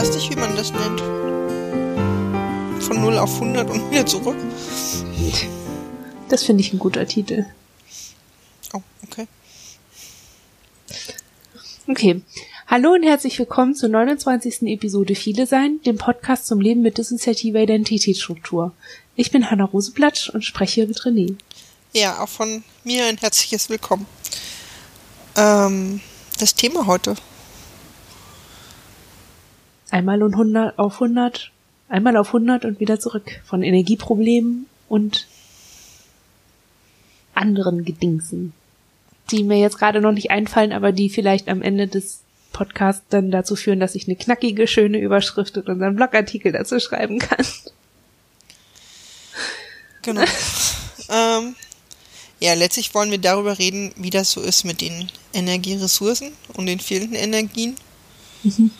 weiß nicht, wie man das nennt. Von 0 auf 100 und wieder zurück. Das finde ich ein guter Titel. Oh, okay. Okay. Hallo und herzlich willkommen zur 29. Episode Viele Sein, dem Podcast zum Leben mit dissoziativer Identitätsstruktur. Ich bin Hanna Roseblatsch und spreche mit René. Ja, auch von mir ein herzliches Willkommen. Ähm, das Thema heute. Einmal und 100 auf 100, einmal auf 100 und wieder zurück. Von Energieproblemen und anderen Gedingsen, die mir jetzt gerade noch nicht einfallen, aber die vielleicht am Ende des Podcasts dann dazu führen, dass ich eine knackige, schöne Überschrift und unseren Blogartikel dazu schreiben kann. Genau. ähm, ja, letztlich wollen wir darüber reden, wie das so ist mit den Energieressourcen und den fehlenden Energien. Mhm.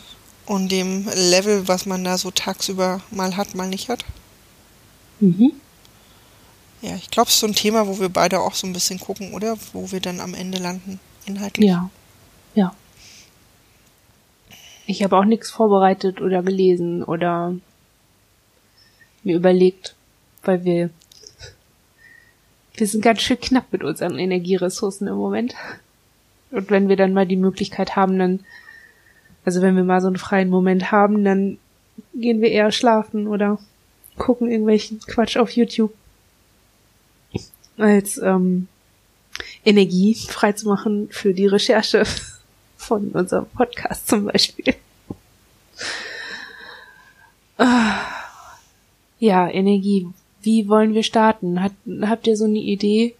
Und dem Level, was man da so tagsüber mal hat, mal nicht hat. Mhm. Ja, ich glaube, es ist so ein Thema, wo wir beide auch so ein bisschen gucken, oder? Wo wir dann am Ende landen, inhaltlich. Ja. Ja. Ich habe auch nichts vorbereitet oder gelesen oder mir überlegt, weil wir wir sind ganz schön knapp mit unseren Energieressourcen im Moment. Und wenn wir dann mal die Möglichkeit haben, dann, also wenn wir mal so einen freien Moment haben, dann gehen wir eher schlafen oder gucken irgendwelchen Quatsch auf YouTube, als ähm, Energie freizumachen für die Recherche von unserem Podcast zum Beispiel. Ah. Ja, Energie wie wollen wir starten? Hat, habt ihr so eine Idee,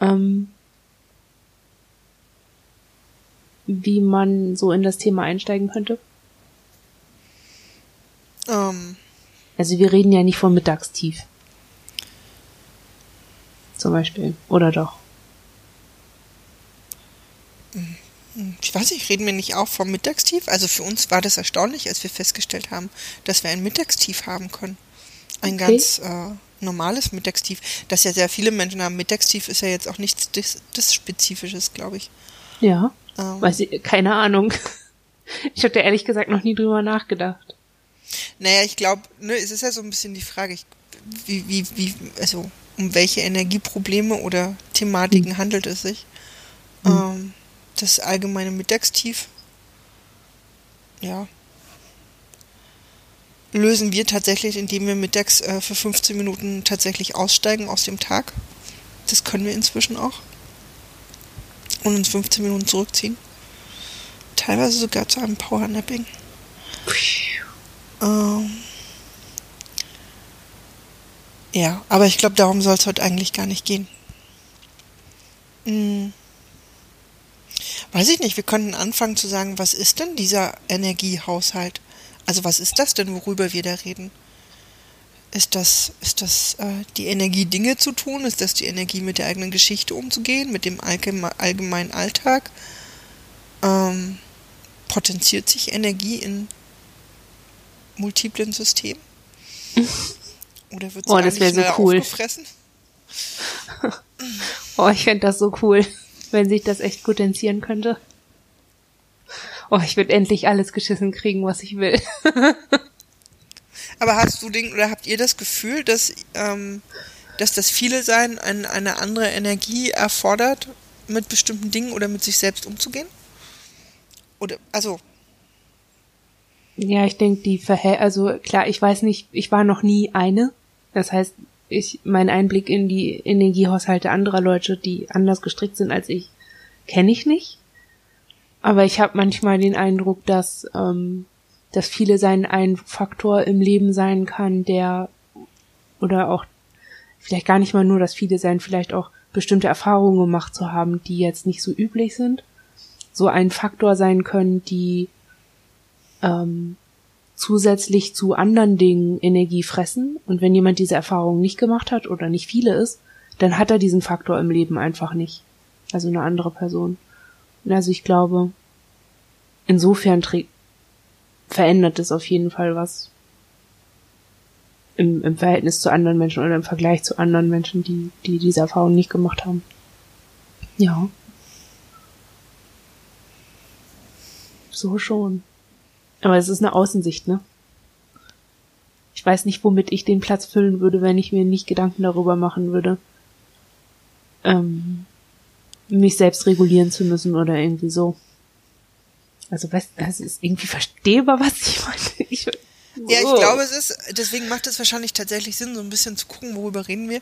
ähm, wie man so in das Thema einsteigen könnte? Um. Ähm. Also wir reden ja nicht vom Mittagstief. Zum Beispiel. Oder doch? Ich weiß nicht, reden wir nicht auch vom Mittagstief? Also für uns war das erstaunlich, als wir festgestellt haben, dass wir ein Mittagstief haben können. Ein okay. ganz äh, normales Mittagstief. Das ja sehr viele Menschen haben. Mittagstief ist ja jetzt auch nichts das, das Spezifisches, glaube ich. Ja. Ähm. Weiß ich, keine Ahnung. Ich hatte ehrlich gesagt noch nie drüber nachgedacht. Naja, ich glaube, ne, es ist ja so ein bisschen die Frage, ich, wie, wie, wie, also um welche Energieprobleme oder Thematiken hm. handelt es sich? Hm. Ähm, das allgemeine Mittagstief. Ja, lösen wir tatsächlich, indem wir mittags äh, für 15 Minuten tatsächlich aussteigen aus dem Tag. Das können wir inzwischen auch. Und uns 15 Minuten zurückziehen. Teilweise sogar zu einem Powernapping. Ähm ja, aber ich glaube, darum soll es heute eigentlich gar nicht gehen. Hm. Weiß ich nicht, wir könnten anfangen zu sagen, was ist denn dieser Energiehaushalt? Also was ist das denn, worüber wir da reden? Ist das, ist das äh, die Energie, Dinge zu tun? Ist das die Energie, mit der eigenen Geschichte umzugehen, mit dem allgemeinen Alltag? Ähm, potenziert sich Energie in multiplen Systemen? Oder wird sie oh, das so cool. aufgefressen? oh, ich fände das so cool, wenn sich das echt potenzieren könnte oh, ich würde endlich alles geschissen kriegen, was ich will. Aber hast du den, oder habt ihr das Gefühl, dass, ähm, dass das viele sein ein, eine andere Energie erfordert, mit bestimmten Dingen oder mit sich selbst umzugehen? Oder, also. Ja, ich denke, die Verhält, also klar, ich weiß nicht, ich war noch nie eine. Das heißt, ich, mein Einblick in die Energiehaushalte anderer Leute, die anders gestrickt sind als ich, kenne ich nicht. Aber ich habe manchmal den Eindruck, dass, ähm, dass viele sein ein Faktor im Leben sein kann, der oder auch vielleicht gar nicht mal nur, dass viele sein, vielleicht auch bestimmte Erfahrungen gemacht zu haben, die jetzt nicht so üblich sind, so ein Faktor sein können, die ähm, zusätzlich zu anderen Dingen Energie fressen. Und wenn jemand diese Erfahrung nicht gemacht hat oder nicht viele ist, dann hat er diesen Faktor im Leben einfach nicht. Also eine andere Person. Also ich glaube, insofern verändert es auf jeden Fall was im, im Verhältnis zu anderen Menschen oder im Vergleich zu anderen Menschen, die, die diese Erfahrung nicht gemacht haben. Ja. So schon. Aber es ist eine Außensicht, ne? Ich weiß nicht, womit ich den Platz füllen würde, wenn ich mir nicht Gedanken darüber machen würde, ähm, mich selbst regulieren zu müssen oder irgendwie so. Also, weißt das ist irgendwie verstehbar, was ich meine. Ich, oh. Ja, ich glaube, es ist, deswegen macht es wahrscheinlich tatsächlich Sinn, so ein bisschen zu gucken, worüber reden wir,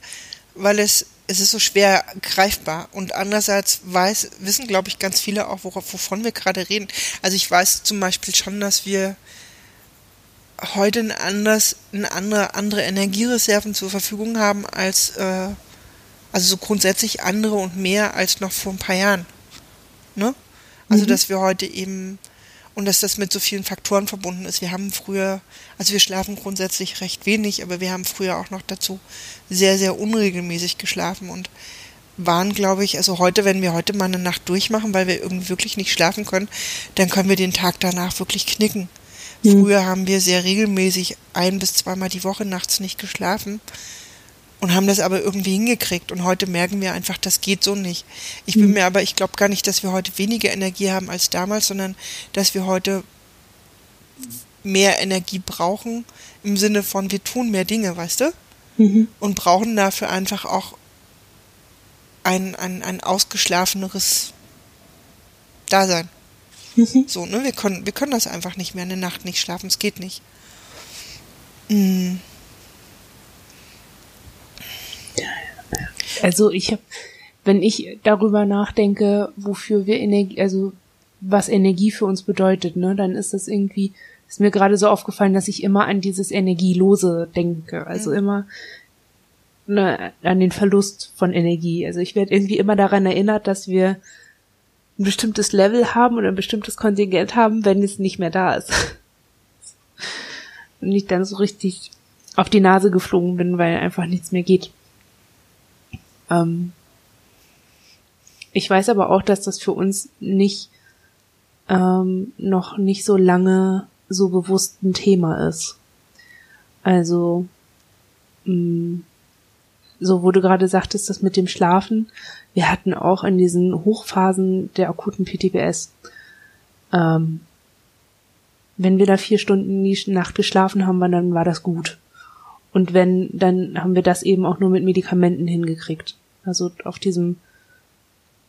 weil es, es ist so schwer greifbar und andererseits weiß, wissen, glaube ich, ganz viele auch, worauf, wovon wir gerade reden. Also ich weiß zum Beispiel schon, dass wir heute ein anders, eine andere, andere Energiereserven zur Verfügung haben als, äh, also so grundsätzlich andere und mehr als noch vor ein paar Jahren. Ne? Also, mhm. dass wir heute eben, und dass das mit so vielen Faktoren verbunden ist. Wir haben früher, also wir schlafen grundsätzlich recht wenig, aber wir haben früher auch noch dazu sehr, sehr unregelmäßig geschlafen und waren, glaube ich, also heute, wenn wir heute mal eine Nacht durchmachen, weil wir irgendwie wirklich nicht schlafen können, dann können wir den Tag danach wirklich knicken. Mhm. Früher haben wir sehr regelmäßig ein bis zweimal die Woche nachts nicht geschlafen und haben das aber irgendwie hingekriegt. Und heute merken wir einfach, das geht so nicht. Ich bin mhm. mir aber, ich glaube gar nicht, dass wir heute weniger Energie haben als damals, sondern dass wir heute mehr Energie brauchen im Sinne von, wir tun mehr Dinge, weißt du? Mhm. Und brauchen dafür einfach auch ein, ein, ein ausgeschlafeneres Dasein. Mhm. So, ne? Wir können, wir können das einfach nicht mehr eine Nacht nicht schlafen. Es geht nicht. Mhm. Also ich habe, wenn ich darüber nachdenke, wofür wir Energie, also was Energie für uns bedeutet, ne, dann ist das irgendwie, ist mir gerade so aufgefallen, dass ich immer an dieses Energielose denke. Also mhm. immer ne, an den Verlust von Energie. Also ich werde irgendwie immer daran erinnert, dass wir ein bestimmtes Level haben oder ein bestimmtes Kontingent haben, wenn es nicht mehr da ist. Und ich dann so richtig auf die Nase geflogen bin, weil einfach nichts mehr geht. Ähm, ich weiß aber auch, dass das für uns nicht ähm, noch nicht so lange so bewusst ein Thema ist. Also mm, so wo du gerade sagtest, das mit dem Schlafen, wir hatten auch in diesen Hochphasen der akuten PTBS, ähm, wenn wir da vier Stunden die Nacht geschlafen haben, dann war das gut. Und wenn, dann haben wir das eben auch nur mit Medikamenten hingekriegt. Also auf diesem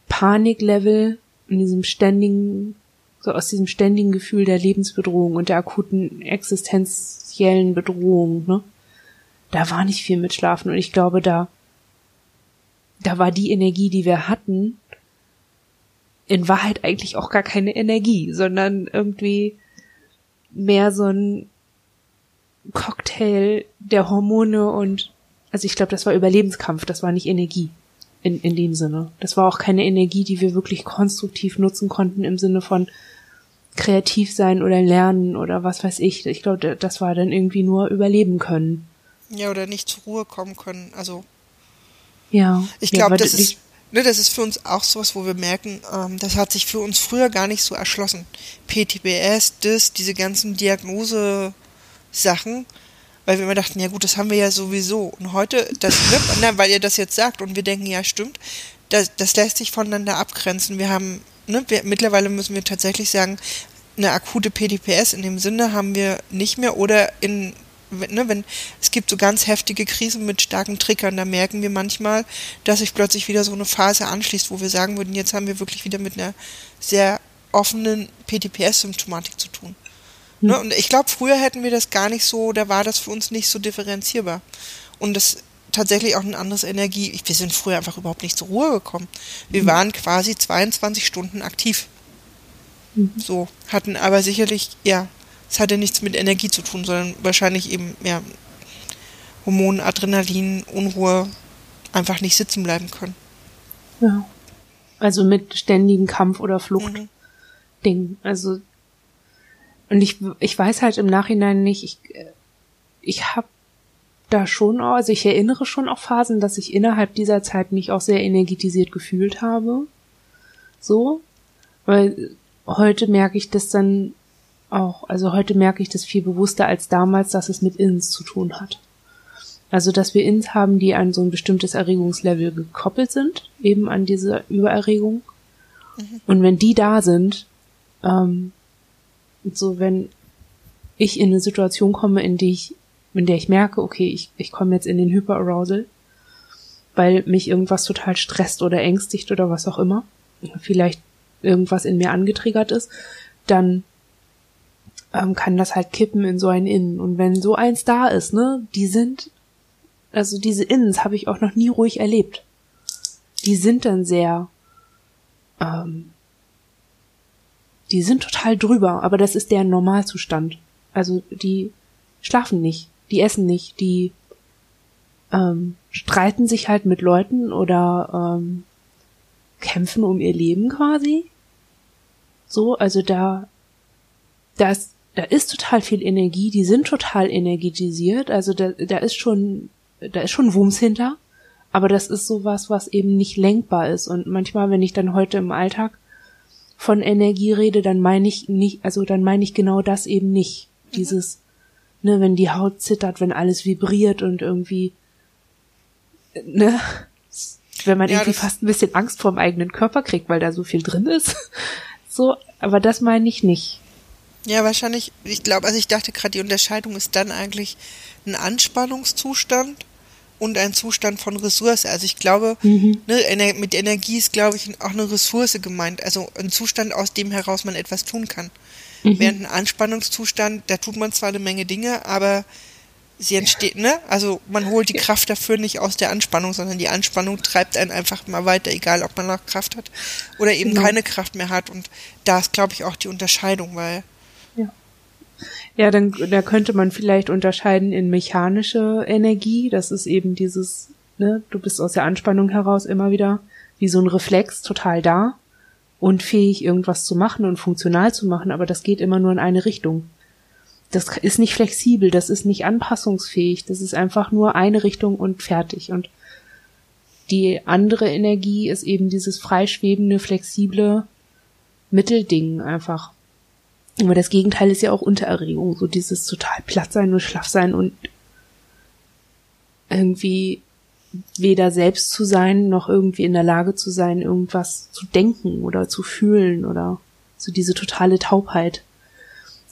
Paniklevel, in diesem ständigen, so aus diesem ständigen Gefühl der Lebensbedrohung und der akuten existenziellen Bedrohung, ne? Da war nicht viel mit Schlafen und ich glaube, da, da war die Energie, die wir hatten, in Wahrheit eigentlich auch gar keine Energie, sondern irgendwie mehr so ein Cocktail der Hormone und also ich glaube, das war Überlebenskampf, das war nicht Energie in, in dem Sinne. Das war auch keine Energie, die wir wirklich konstruktiv nutzen konnten im Sinne von kreativ sein oder lernen oder was weiß ich. Ich glaube, das war dann irgendwie nur überleben können. Ja, oder nicht zur Ruhe kommen können. Also. Ja. Ich glaube, ja, das ist, ne, das ist für uns auch sowas, wo wir merken, ähm, das hat sich für uns früher gar nicht so erschlossen. PTBS, das, diese ganzen Diagnose-Sachen, weil wir immer dachten, ja gut, das haben wir ja sowieso. Und heute, das na, weil ihr das jetzt sagt und wir denken, ja stimmt, das, das lässt sich voneinander abgrenzen. Wir haben, ne, wir, mittlerweile müssen wir tatsächlich sagen, eine akute PDPS in dem Sinne haben wir nicht mehr oder in Ne, wenn es gibt so ganz heftige Krisen mit starken Triggern, da merken wir manchmal, dass sich plötzlich wieder so eine Phase anschließt, wo wir sagen würden, jetzt haben wir wirklich wieder mit einer sehr offenen PTPS-Symptomatik zu tun. Ne? Hm. Und ich glaube, früher hätten wir das gar nicht so, da war das für uns nicht so differenzierbar. Und das tatsächlich auch ein anderes Energie. Wir sind früher einfach überhaupt nicht zur Ruhe gekommen. Wir mhm. waren quasi 22 Stunden aktiv. Mhm. So, hatten aber sicherlich, ja, es hatte nichts mit Energie zu tun, sondern wahrscheinlich eben, ja, Hormone, Adrenalin, Unruhe, einfach nicht sitzen bleiben können. Ja. Also mit ständigen Kampf- oder Flucht-Ding. Mhm. Also und ich, ich weiß halt im Nachhinein nicht, ich, ich habe da schon, also ich erinnere schon auch Phasen, dass ich innerhalb dieser Zeit mich auch sehr energetisiert gefühlt habe. So. Weil heute merke ich das dann auch, also heute merke ich das viel bewusster als damals, dass es mit Ins zu tun hat. Also, dass wir Ins haben, die an so ein bestimmtes Erregungslevel gekoppelt sind, eben an diese Übererregung. Mhm. Und wenn die da sind, ähm, und so, wenn, ich in eine Situation komme, in die ich, in der ich merke, okay, ich, ich komme jetzt in den Hyperarousal, weil mich irgendwas total stresst oder ängstigt oder was auch immer, vielleicht irgendwas in mir angetriggert ist, dann ähm, kann das halt kippen in so ein Innen. Und wenn so eins da ist, ne, die sind, also diese Innens habe ich auch noch nie ruhig erlebt. Die sind dann sehr, ähm, die sind total drüber, aber das ist deren Normalzustand. Also die schlafen nicht, die essen nicht, die ähm, streiten sich halt mit Leuten oder ähm, kämpfen um ihr Leben quasi. So, also da, da ist, da ist total viel Energie, die sind total energetisiert, also da, da ist schon, da ist schon Wumms hinter, aber das ist sowas, was eben nicht lenkbar ist und manchmal, wenn ich dann heute im Alltag von Energie rede, dann meine ich nicht, also dann meine ich genau das eben nicht. Mhm. Dieses, ne, wenn die Haut zittert, wenn alles vibriert und irgendwie, ne, wenn man ja, irgendwie fast ein bisschen Angst vor dem eigenen Körper kriegt, weil da so viel drin ist. So, aber das meine ich nicht. Ja, wahrscheinlich, ich glaube, also ich dachte gerade, die Unterscheidung ist dann eigentlich ein Anspannungszustand und ein Zustand von Ressource. Also ich glaube, mhm. ne, mit Energie ist, glaube ich, auch eine Ressource gemeint. Also ein Zustand, aus dem heraus man etwas tun kann. Mhm. Während ein Anspannungszustand, da tut man zwar eine Menge Dinge, aber sie entsteht, ne? Also man holt die Kraft dafür nicht aus der Anspannung, sondern die Anspannung treibt einen einfach mal weiter, egal ob man noch Kraft hat oder eben genau. keine Kraft mehr hat. Und da ist, glaube ich, auch die Unterscheidung, weil ja, dann da könnte man vielleicht unterscheiden in mechanische Energie. Das ist eben dieses, ne, du bist aus der Anspannung heraus immer wieder wie so ein Reflex total da und fähig, irgendwas zu machen und funktional zu machen, aber das geht immer nur in eine Richtung. Das ist nicht flexibel, das ist nicht anpassungsfähig, das ist einfach nur eine Richtung und fertig. Und die andere Energie ist eben dieses freischwebende, flexible Mittelding einfach. Aber das Gegenteil ist ja auch Untererregung, so dieses total platt sein und schlaff sein und irgendwie weder selbst zu sein, noch irgendwie in der Lage zu sein, irgendwas zu denken oder zu fühlen oder so diese totale Taubheit.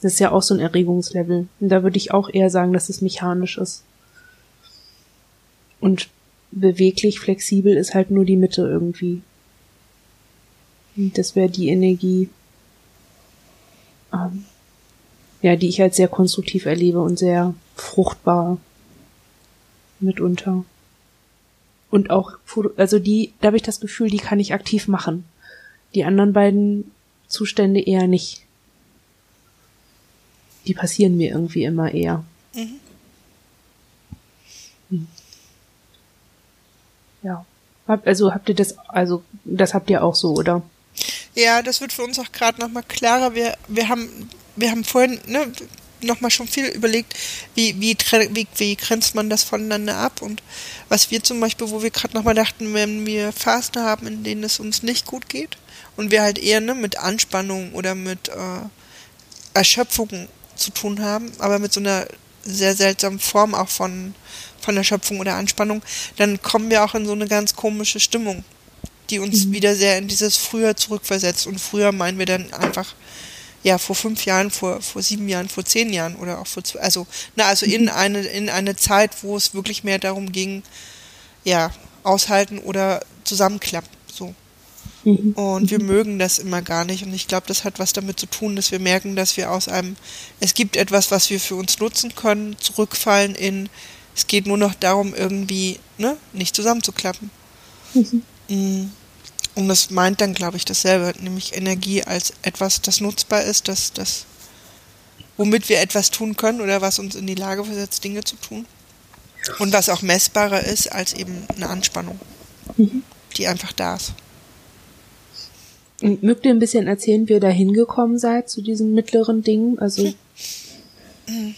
Das ist ja auch so ein Erregungslevel. Und da würde ich auch eher sagen, dass es mechanisch ist. Und beweglich, flexibel ist halt nur die Mitte irgendwie. Und das wäre die Energie, ähm, ja, die ich als sehr konstruktiv erlebe und sehr fruchtbar mitunter. Und auch, also die, da habe ich das Gefühl, die kann ich aktiv machen. Die anderen beiden Zustände eher nicht. Die passieren mir irgendwie immer eher. Mhm. Hm. Ja. Also habt ihr das, also das habt ihr auch so, oder? Ja, das wird für uns auch gerade nochmal klarer. Wir, wir haben, wir haben vorhin ne, nochmal schon viel überlegt, wie, wie, wie, wie grenzt man das voneinander ab und was wir zum Beispiel, wo wir gerade nochmal dachten, wenn wir Phasen haben, in denen es uns nicht gut geht und wir halt eher ne, mit Anspannung oder mit äh, Erschöpfung zu tun haben, aber mit so einer sehr seltsamen Form auch von, von Erschöpfung oder Anspannung, dann kommen wir auch in so eine ganz komische Stimmung die uns mhm. wieder sehr in dieses Früher zurückversetzt. Und früher meinen wir dann einfach, ja, vor fünf Jahren, vor, vor sieben Jahren, vor zehn Jahren oder auch vor, also, na, also in mhm. eine, in eine Zeit, wo es wirklich mehr darum ging, ja, aushalten oder zusammenklappen, so. Mhm. Und wir mögen das immer gar nicht. Und ich glaube, das hat was damit zu tun, dass wir merken, dass wir aus einem, es gibt etwas, was wir für uns nutzen können, zurückfallen in, es geht nur noch darum, irgendwie, ne, nicht zusammenzuklappen. Mhm. Mm. Und das meint dann, glaube ich, dasselbe, nämlich Energie als etwas, das nutzbar ist, das, das, womit wir etwas tun können oder was uns in die Lage versetzt, Dinge zu tun. Und was auch messbarer ist als eben eine Anspannung, mhm. die einfach da ist. Und mögt ihr ein bisschen erzählen, wie ihr da hingekommen seid zu diesen mittleren Dingen? Also, hm.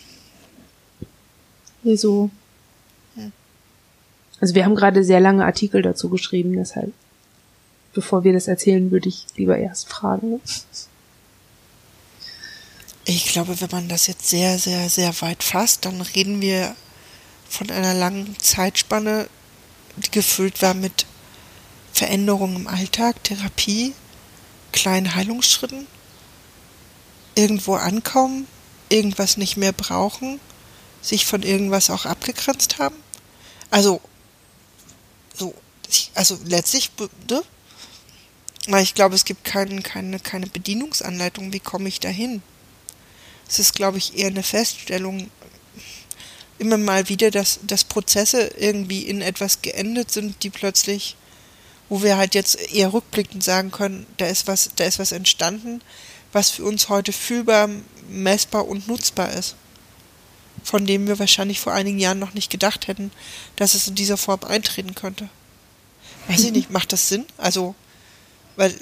wieso also wir haben gerade sehr lange Artikel dazu geschrieben, deshalb, bevor wir das erzählen, würde ich lieber erst fragen. Ich glaube, wenn man das jetzt sehr, sehr, sehr weit fasst, dann reden wir von einer langen Zeitspanne, die gefüllt war mit Veränderungen im Alltag, Therapie, kleinen Heilungsschritten, irgendwo ankommen, irgendwas nicht mehr brauchen, sich von irgendwas auch abgegrenzt haben? Also, so, also letztlich, ne? Weil ich glaube, es gibt kein, keine, keine Bedienungsanleitung, wie komme ich dahin? Es ist, glaube ich, eher eine Feststellung, immer mal wieder, dass, dass Prozesse irgendwie in etwas geendet sind, die plötzlich, wo wir halt jetzt eher rückblickend sagen können, da ist was, da ist was entstanden, was für uns heute fühlbar, messbar und nutzbar ist. Von dem wir wahrscheinlich vor einigen Jahren noch nicht gedacht hätten, dass es in dieser Form eintreten könnte. Weiß ich nicht, macht das Sinn? Also, weil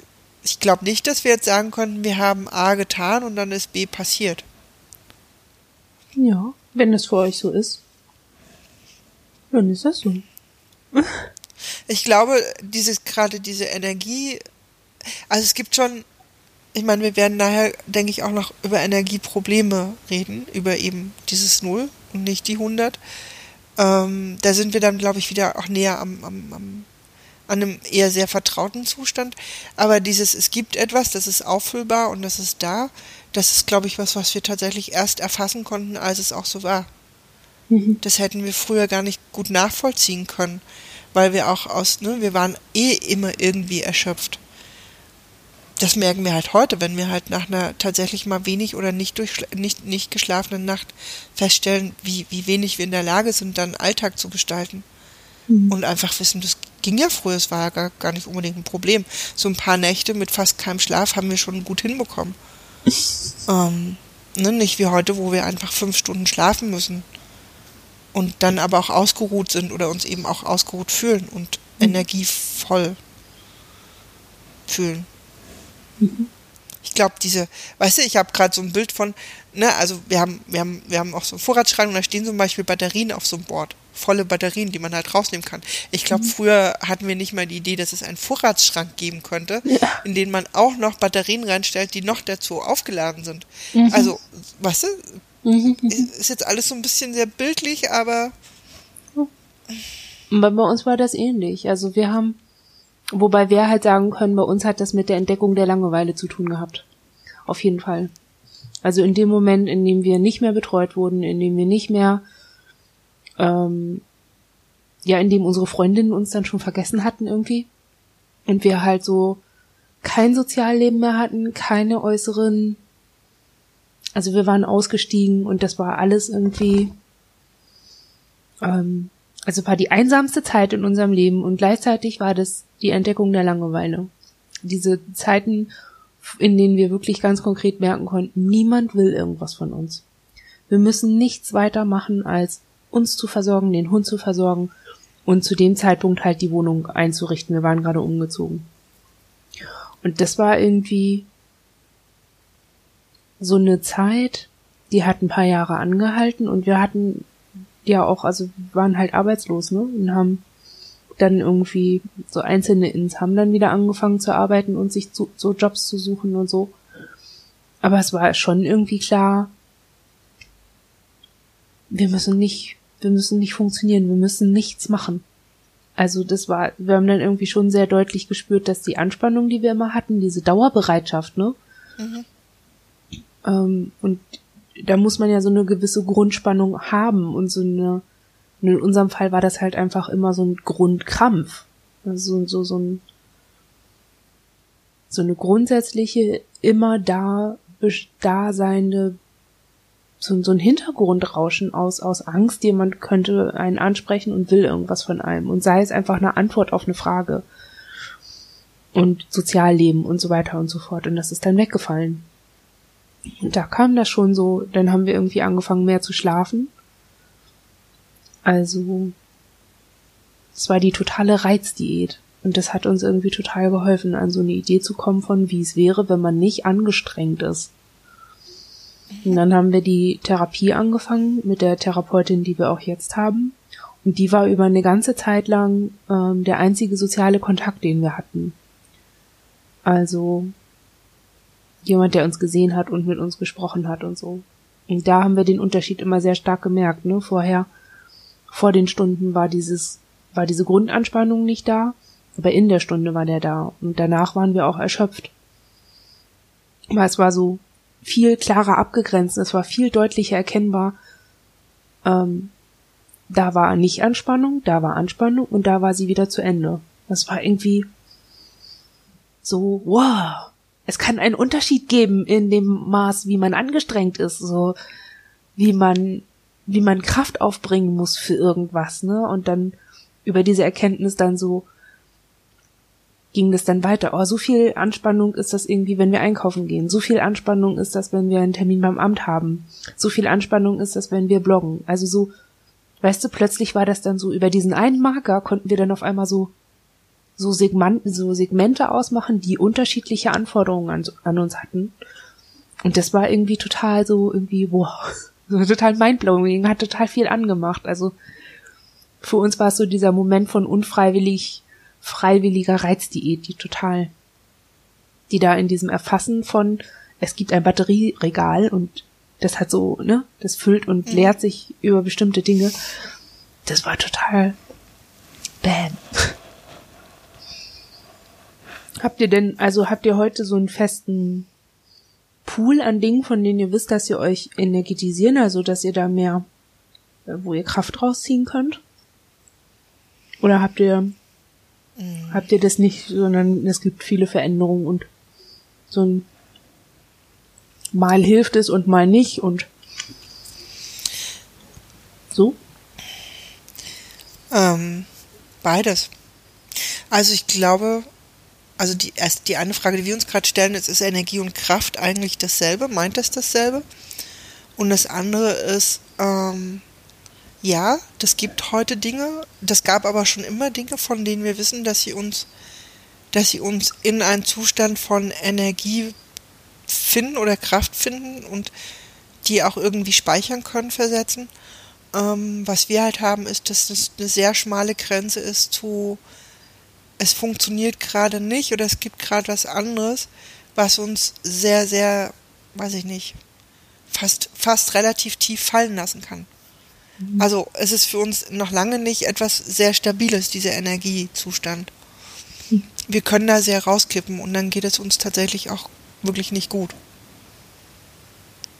ich glaube nicht, dass wir jetzt sagen könnten, wir haben A getan und dann ist B passiert. Ja, wenn es für euch so ist, dann ist das so. Ich glaube, dieses gerade diese Energie, also es gibt schon, ich meine, wir werden nachher, denke ich, auch noch über Energieprobleme reden, über eben dieses Null und nicht die 100. Ähm, da sind wir dann, glaube ich, wieder auch näher am, am, am an einem eher sehr vertrauten Zustand. Aber dieses, es gibt etwas, das ist auffüllbar und das ist da, das ist, glaube ich, was, was wir tatsächlich erst erfassen konnten, als es auch so war. Mhm. Das hätten wir früher gar nicht gut nachvollziehen können, weil wir auch aus, ne, wir waren eh immer irgendwie erschöpft. Das merken wir halt heute, wenn wir halt nach einer tatsächlich mal wenig oder nicht durch nicht, nicht geschlafenen Nacht feststellen, wie, wie wenig wir in der Lage sind, dann Alltag zu gestalten. Mhm. Und einfach wissen, das ging ja früher, es war ja gar, gar nicht unbedingt ein Problem. So ein paar Nächte mit fast keinem Schlaf haben wir schon gut hinbekommen. ähm, ne, nicht wie heute, wo wir einfach fünf Stunden schlafen müssen und dann aber auch ausgeruht sind oder uns eben auch ausgeruht fühlen und mhm. energievoll fühlen. Mhm. Ich glaube, diese, weißt du, ich habe gerade so ein Bild von, ne, also wir haben, wir haben, wir haben auch so einen Vorratsschrank und da stehen zum Beispiel Batterien auf so einem Board volle Batterien, die man halt rausnehmen kann. Ich glaube, mhm. früher hatten wir nicht mal die Idee, dass es einen Vorratsschrank geben könnte, ja. in den man auch noch Batterien reinstellt, die noch dazu aufgeladen sind. Mhm. Also, weißt du, mhm. ist jetzt alles so ein bisschen sehr bildlich, aber. Bei, bei uns war das ähnlich. Also wir haben, wobei wir halt sagen können, bei uns hat das mit der Entdeckung der Langeweile zu tun gehabt. Auf jeden Fall. Also in dem Moment, in dem wir nicht mehr betreut wurden, in dem wir nicht mehr ähm, ja, in dem unsere Freundinnen uns dann schon vergessen hatten irgendwie. Und wir halt so kein Sozialleben mehr hatten, keine äußeren, also wir waren ausgestiegen und das war alles irgendwie, ähm, also war die einsamste Zeit in unserem Leben und gleichzeitig war das die Entdeckung der Langeweile. Diese Zeiten, in denen wir wirklich ganz konkret merken konnten, niemand will irgendwas von uns. Wir müssen nichts weiter machen als uns zu versorgen, den Hund zu versorgen und zu dem Zeitpunkt halt die Wohnung einzurichten. Wir waren gerade umgezogen. Und das war irgendwie so eine Zeit, die hat ein paar Jahre angehalten und wir hatten ja auch, also waren halt arbeitslos, ne? Und haben dann irgendwie so einzelne Ins haben dann wieder angefangen zu arbeiten und sich zu, so Jobs zu suchen und so. Aber es war schon irgendwie klar, wir müssen nicht wir müssen nicht funktionieren, wir müssen nichts machen. Also das war, wir haben dann irgendwie schon sehr deutlich gespürt, dass die Anspannung, die wir immer hatten, diese Dauerbereitschaft, ne? Mhm. Ähm, und da muss man ja so eine gewisse Grundspannung haben und so eine, in unserem Fall war das halt einfach immer so ein Grundkrampf. Also so, so ein, so eine grundsätzliche, immer da, da seiende so, so ein Hintergrundrauschen aus, aus Angst, jemand könnte einen ansprechen und will irgendwas von einem. Und sei es einfach eine Antwort auf eine Frage. Und Sozialleben und so weiter und so fort. Und das ist dann weggefallen. Und da kam das schon so, dann haben wir irgendwie angefangen mehr zu schlafen. Also, es war die totale Reizdiät. Und das hat uns irgendwie total geholfen, an so eine Idee zu kommen von, wie es wäre, wenn man nicht angestrengt ist. Und dann haben wir die Therapie angefangen mit der Therapeutin, die wir auch jetzt haben. Und die war über eine ganze Zeit lang ähm, der einzige soziale Kontakt, den wir hatten. Also jemand, der uns gesehen hat und mit uns gesprochen hat und so. Und da haben wir den Unterschied immer sehr stark gemerkt. Ne? Vorher, vor den Stunden war dieses, war diese Grundanspannung nicht da, aber in der Stunde war der da. Und danach waren wir auch erschöpft. Aber es war so viel klarer abgegrenzt. Es war viel deutlicher erkennbar. Ähm, da war nicht Anspannung, da war Anspannung und da war sie wieder zu Ende. Das war irgendwie so, wow. Es kann einen Unterschied geben in dem Maß, wie man angestrengt ist, so wie man, wie man Kraft aufbringen muss für irgendwas, ne? Und dann über diese Erkenntnis dann so ging das dann weiter. Oh, so viel Anspannung ist das irgendwie, wenn wir einkaufen gehen. So viel Anspannung ist das, wenn wir einen Termin beim Amt haben. So viel Anspannung ist das, wenn wir bloggen. Also so, weißt du, plötzlich war das dann so, über diesen einen Marker konnten wir dann auf einmal so, so, Segment, so Segmente ausmachen, die unterschiedliche Anforderungen an, an uns hatten. Und das war irgendwie total so, irgendwie, wow, so total mindblowing, hat total viel angemacht. Also, für uns war es so dieser Moment von unfreiwillig freiwilliger Reizdiät, die total, die da in diesem Erfassen von, es gibt ein Batterieregal und das hat so, ne, das füllt und mhm. leert sich über bestimmte Dinge. Das war total bam. habt ihr denn, also habt ihr heute so einen festen Pool an Dingen, von denen ihr wisst, dass ihr euch energetisieren, also dass ihr da mehr, äh, wo ihr Kraft rausziehen könnt? Oder habt ihr Habt ihr das nicht, sondern es gibt viele Veränderungen und so ein mal hilft es und mal nicht und so? Ähm, beides. Also ich glaube, also die erst die eine Frage, die wir uns gerade stellen, ist, ist Energie und Kraft eigentlich dasselbe? Meint das dasselbe? Und das andere ist, ähm, ja, das gibt heute Dinge, das gab aber schon immer Dinge, von denen wir wissen, dass sie uns, dass sie uns in einen Zustand von Energie finden oder Kraft finden und die auch irgendwie speichern können, versetzen. Ähm, was wir halt haben, ist, dass das eine sehr schmale Grenze ist zu, es funktioniert gerade nicht oder es gibt gerade was anderes, was uns sehr, sehr, weiß ich nicht, fast, fast relativ tief fallen lassen kann. Mhm. Also es ist für uns noch lange nicht etwas sehr Stabiles, dieser Energiezustand. Mhm. Wir können da sehr rauskippen und dann geht es uns tatsächlich auch wirklich nicht gut.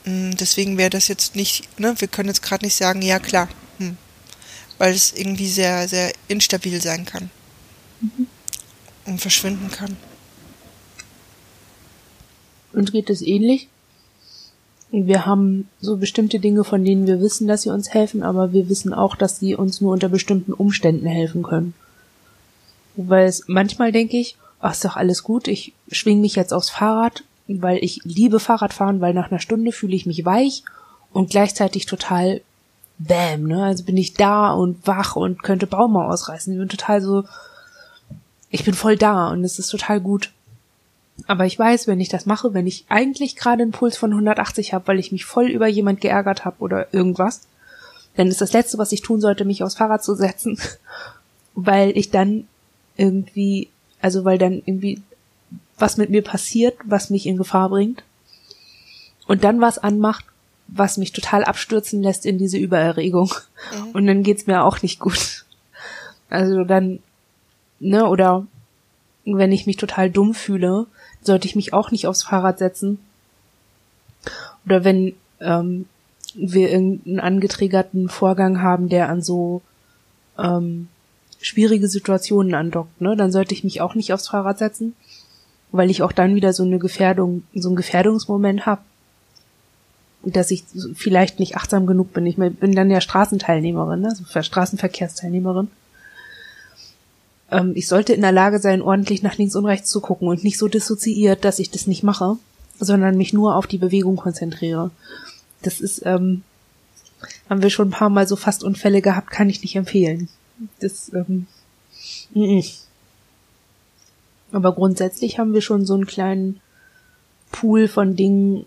Mm, deswegen wäre das jetzt nicht, ne, wir können jetzt gerade nicht sagen, ja klar, hm. weil es irgendwie sehr, sehr instabil sein kann mhm. und verschwinden kann. Und geht es ähnlich? Wir haben so bestimmte Dinge, von denen wir wissen, dass sie uns helfen, aber wir wissen auch, dass sie uns nur unter bestimmten Umständen helfen können. Weil es manchmal denke ich, ach, ist doch alles gut, ich schwing mich jetzt aufs Fahrrad, weil ich liebe Fahrradfahren, weil nach einer Stunde fühle ich mich weich und gleichzeitig total bam, ne? Also bin ich da und wach und könnte Bauma ausreißen. Ich bin total so, ich bin voll da und es ist total gut. Aber ich weiß, wenn ich das mache, wenn ich eigentlich gerade einen Puls von 180 habe, weil ich mich voll über jemand geärgert habe oder irgendwas, dann ist das Letzte, was ich tun sollte, mich aufs Fahrrad zu setzen, weil ich dann irgendwie, also weil dann irgendwie was mit mir passiert, was mich in Gefahr bringt und dann was anmacht, was mich total abstürzen lässt in diese Übererregung. Mhm. Und dann geht's mir auch nicht gut. Also dann, ne, oder wenn ich mich total dumm fühle, sollte ich mich auch nicht aufs Fahrrad setzen. Oder wenn ähm, wir irgendeinen angetriggerten Vorgang haben, der an so ähm, schwierige Situationen andockt, ne, dann sollte ich mich auch nicht aufs Fahrrad setzen, weil ich auch dann wieder so eine Gefährdung, so einen Gefährdungsmoment habe, dass ich vielleicht nicht achtsam genug bin. Ich bin dann ja Straßenteilnehmerin, ne, also Straßenverkehrsteilnehmerin ähm, ich sollte in der Lage sein, ordentlich nach links und rechts zu gucken und nicht so dissoziiert, dass ich das nicht mache, sondern mich nur auf die Bewegung konzentriere. Das ist, ähm, haben wir schon ein paar Mal so fast Unfälle gehabt, kann ich nicht empfehlen. Das, ähm, n -n. aber grundsätzlich haben wir schon so einen kleinen Pool von Dingen,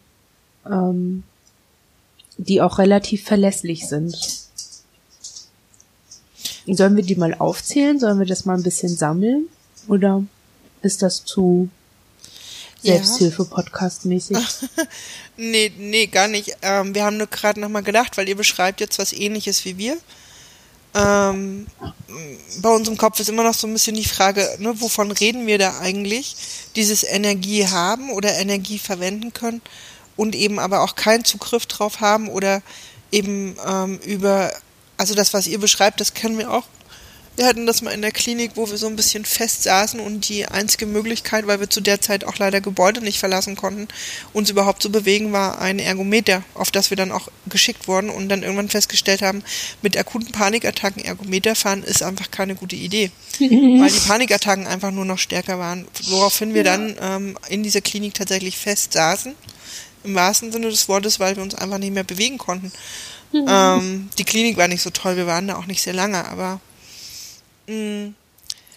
ähm, die auch relativ verlässlich sind. Sollen wir die mal aufzählen? Sollen wir das mal ein bisschen sammeln? Oder ist das zu Selbsthilfe-Podcast-mäßig? nee, nee, gar nicht. Ähm, wir haben nur gerade nochmal gedacht, weil ihr beschreibt jetzt was ähnliches wie wir. Ähm, bei uns im Kopf ist immer noch so ein bisschen die Frage, ne, wovon reden wir da eigentlich? Dieses Energie haben oder Energie verwenden können. und eben aber auch keinen Zugriff drauf haben oder eben ähm, über, also das, was ihr beschreibt, das kennen wir auch. Wir hatten das mal in der Klinik, wo wir so ein bisschen fest saßen und die einzige Möglichkeit, weil wir zu der Zeit auch leider Gebäude nicht verlassen konnten, uns überhaupt zu bewegen, war ein Ergometer, auf das wir dann auch geschickt wurden und dann irgendwann festgestellt haben, mit akuten Panikattacken Ergometer fahren ist einfach keine gute Idee, weil die Panikattacken einfach nur noch stärker waren, woraufhin wir dann ähm, in dieser Klinik tatsächlich fest saßen, im wahrsten Sinne des Wortes, weil wir uns einfach nicht mehr bewegen konnten. Ähm, die Klinik war nicht so toll, wir waren da auch nicht sehr lange, aber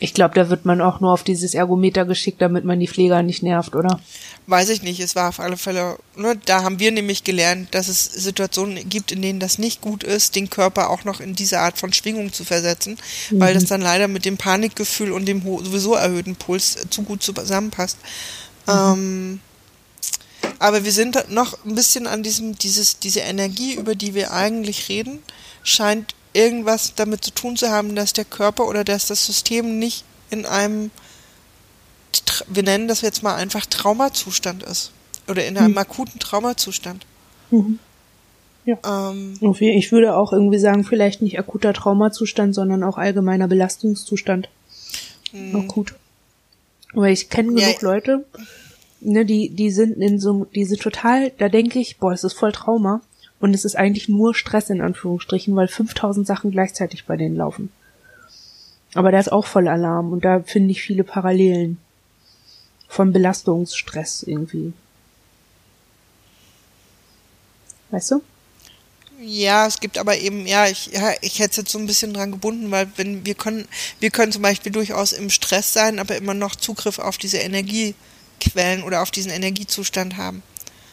Ich glaube, da wird man auch nur auf dieses Ergometer geschickt, damit man die Pfleger nicht nervt, oder? Weiß ich nicht, es war auf alle Fälle, ne, da haben wir nämlich gelernt, dass es Situationen gibt, in denen das nicht gut ist, den Körper auch noch in diese Art von Schwingung zu versetzen, mhm. weil das dann leider mit dem Panikgefühl und dem sowieso erhöhten Puls zu gut zusammenpasst. Mhm. Ähm, aber wir sind noch ein bisschen an diesem, dieses, diese Energie, über die wir eigentlich reden, scheint irgendwas damit zu tun zu haben, dass der Körper oder dass das System nicht in einem, wir nennen das jetzt mal einfach Traumazustand ist. Oder in einem mhm. akuten Traumazustand. Mhm. Ja. Ähm, ich würde auch irgendwie sagen, vielleicht nicht akuter Traumazustand, sondern auch allgemeiner Belastungszustand. Mhm. Akut. Weil ich kenne genug ja, Leute, ne, die, die sind in so, diese total, da denke ich, boah, es ist voll Trauma. Und es ist eigentlich nur Stress in Anführungsstrichen, weil 5000 Sachen gleichzeitig bei denen laufen. Aber da ist auch voll Alarm und da finde ich viele Parallelen von Belastungsstress irgendwie. Weißt du? Ja, es gibt aber eben, ja, ich, ja, ich hätte es jetzt so ein bisschen dran gebunden, weil wenn wir können, wir können zum Beispiel durchaus im Stress sein, aber immer noch Zugriff auf diese Energiequellen oder auf diesen Energiezustand haben.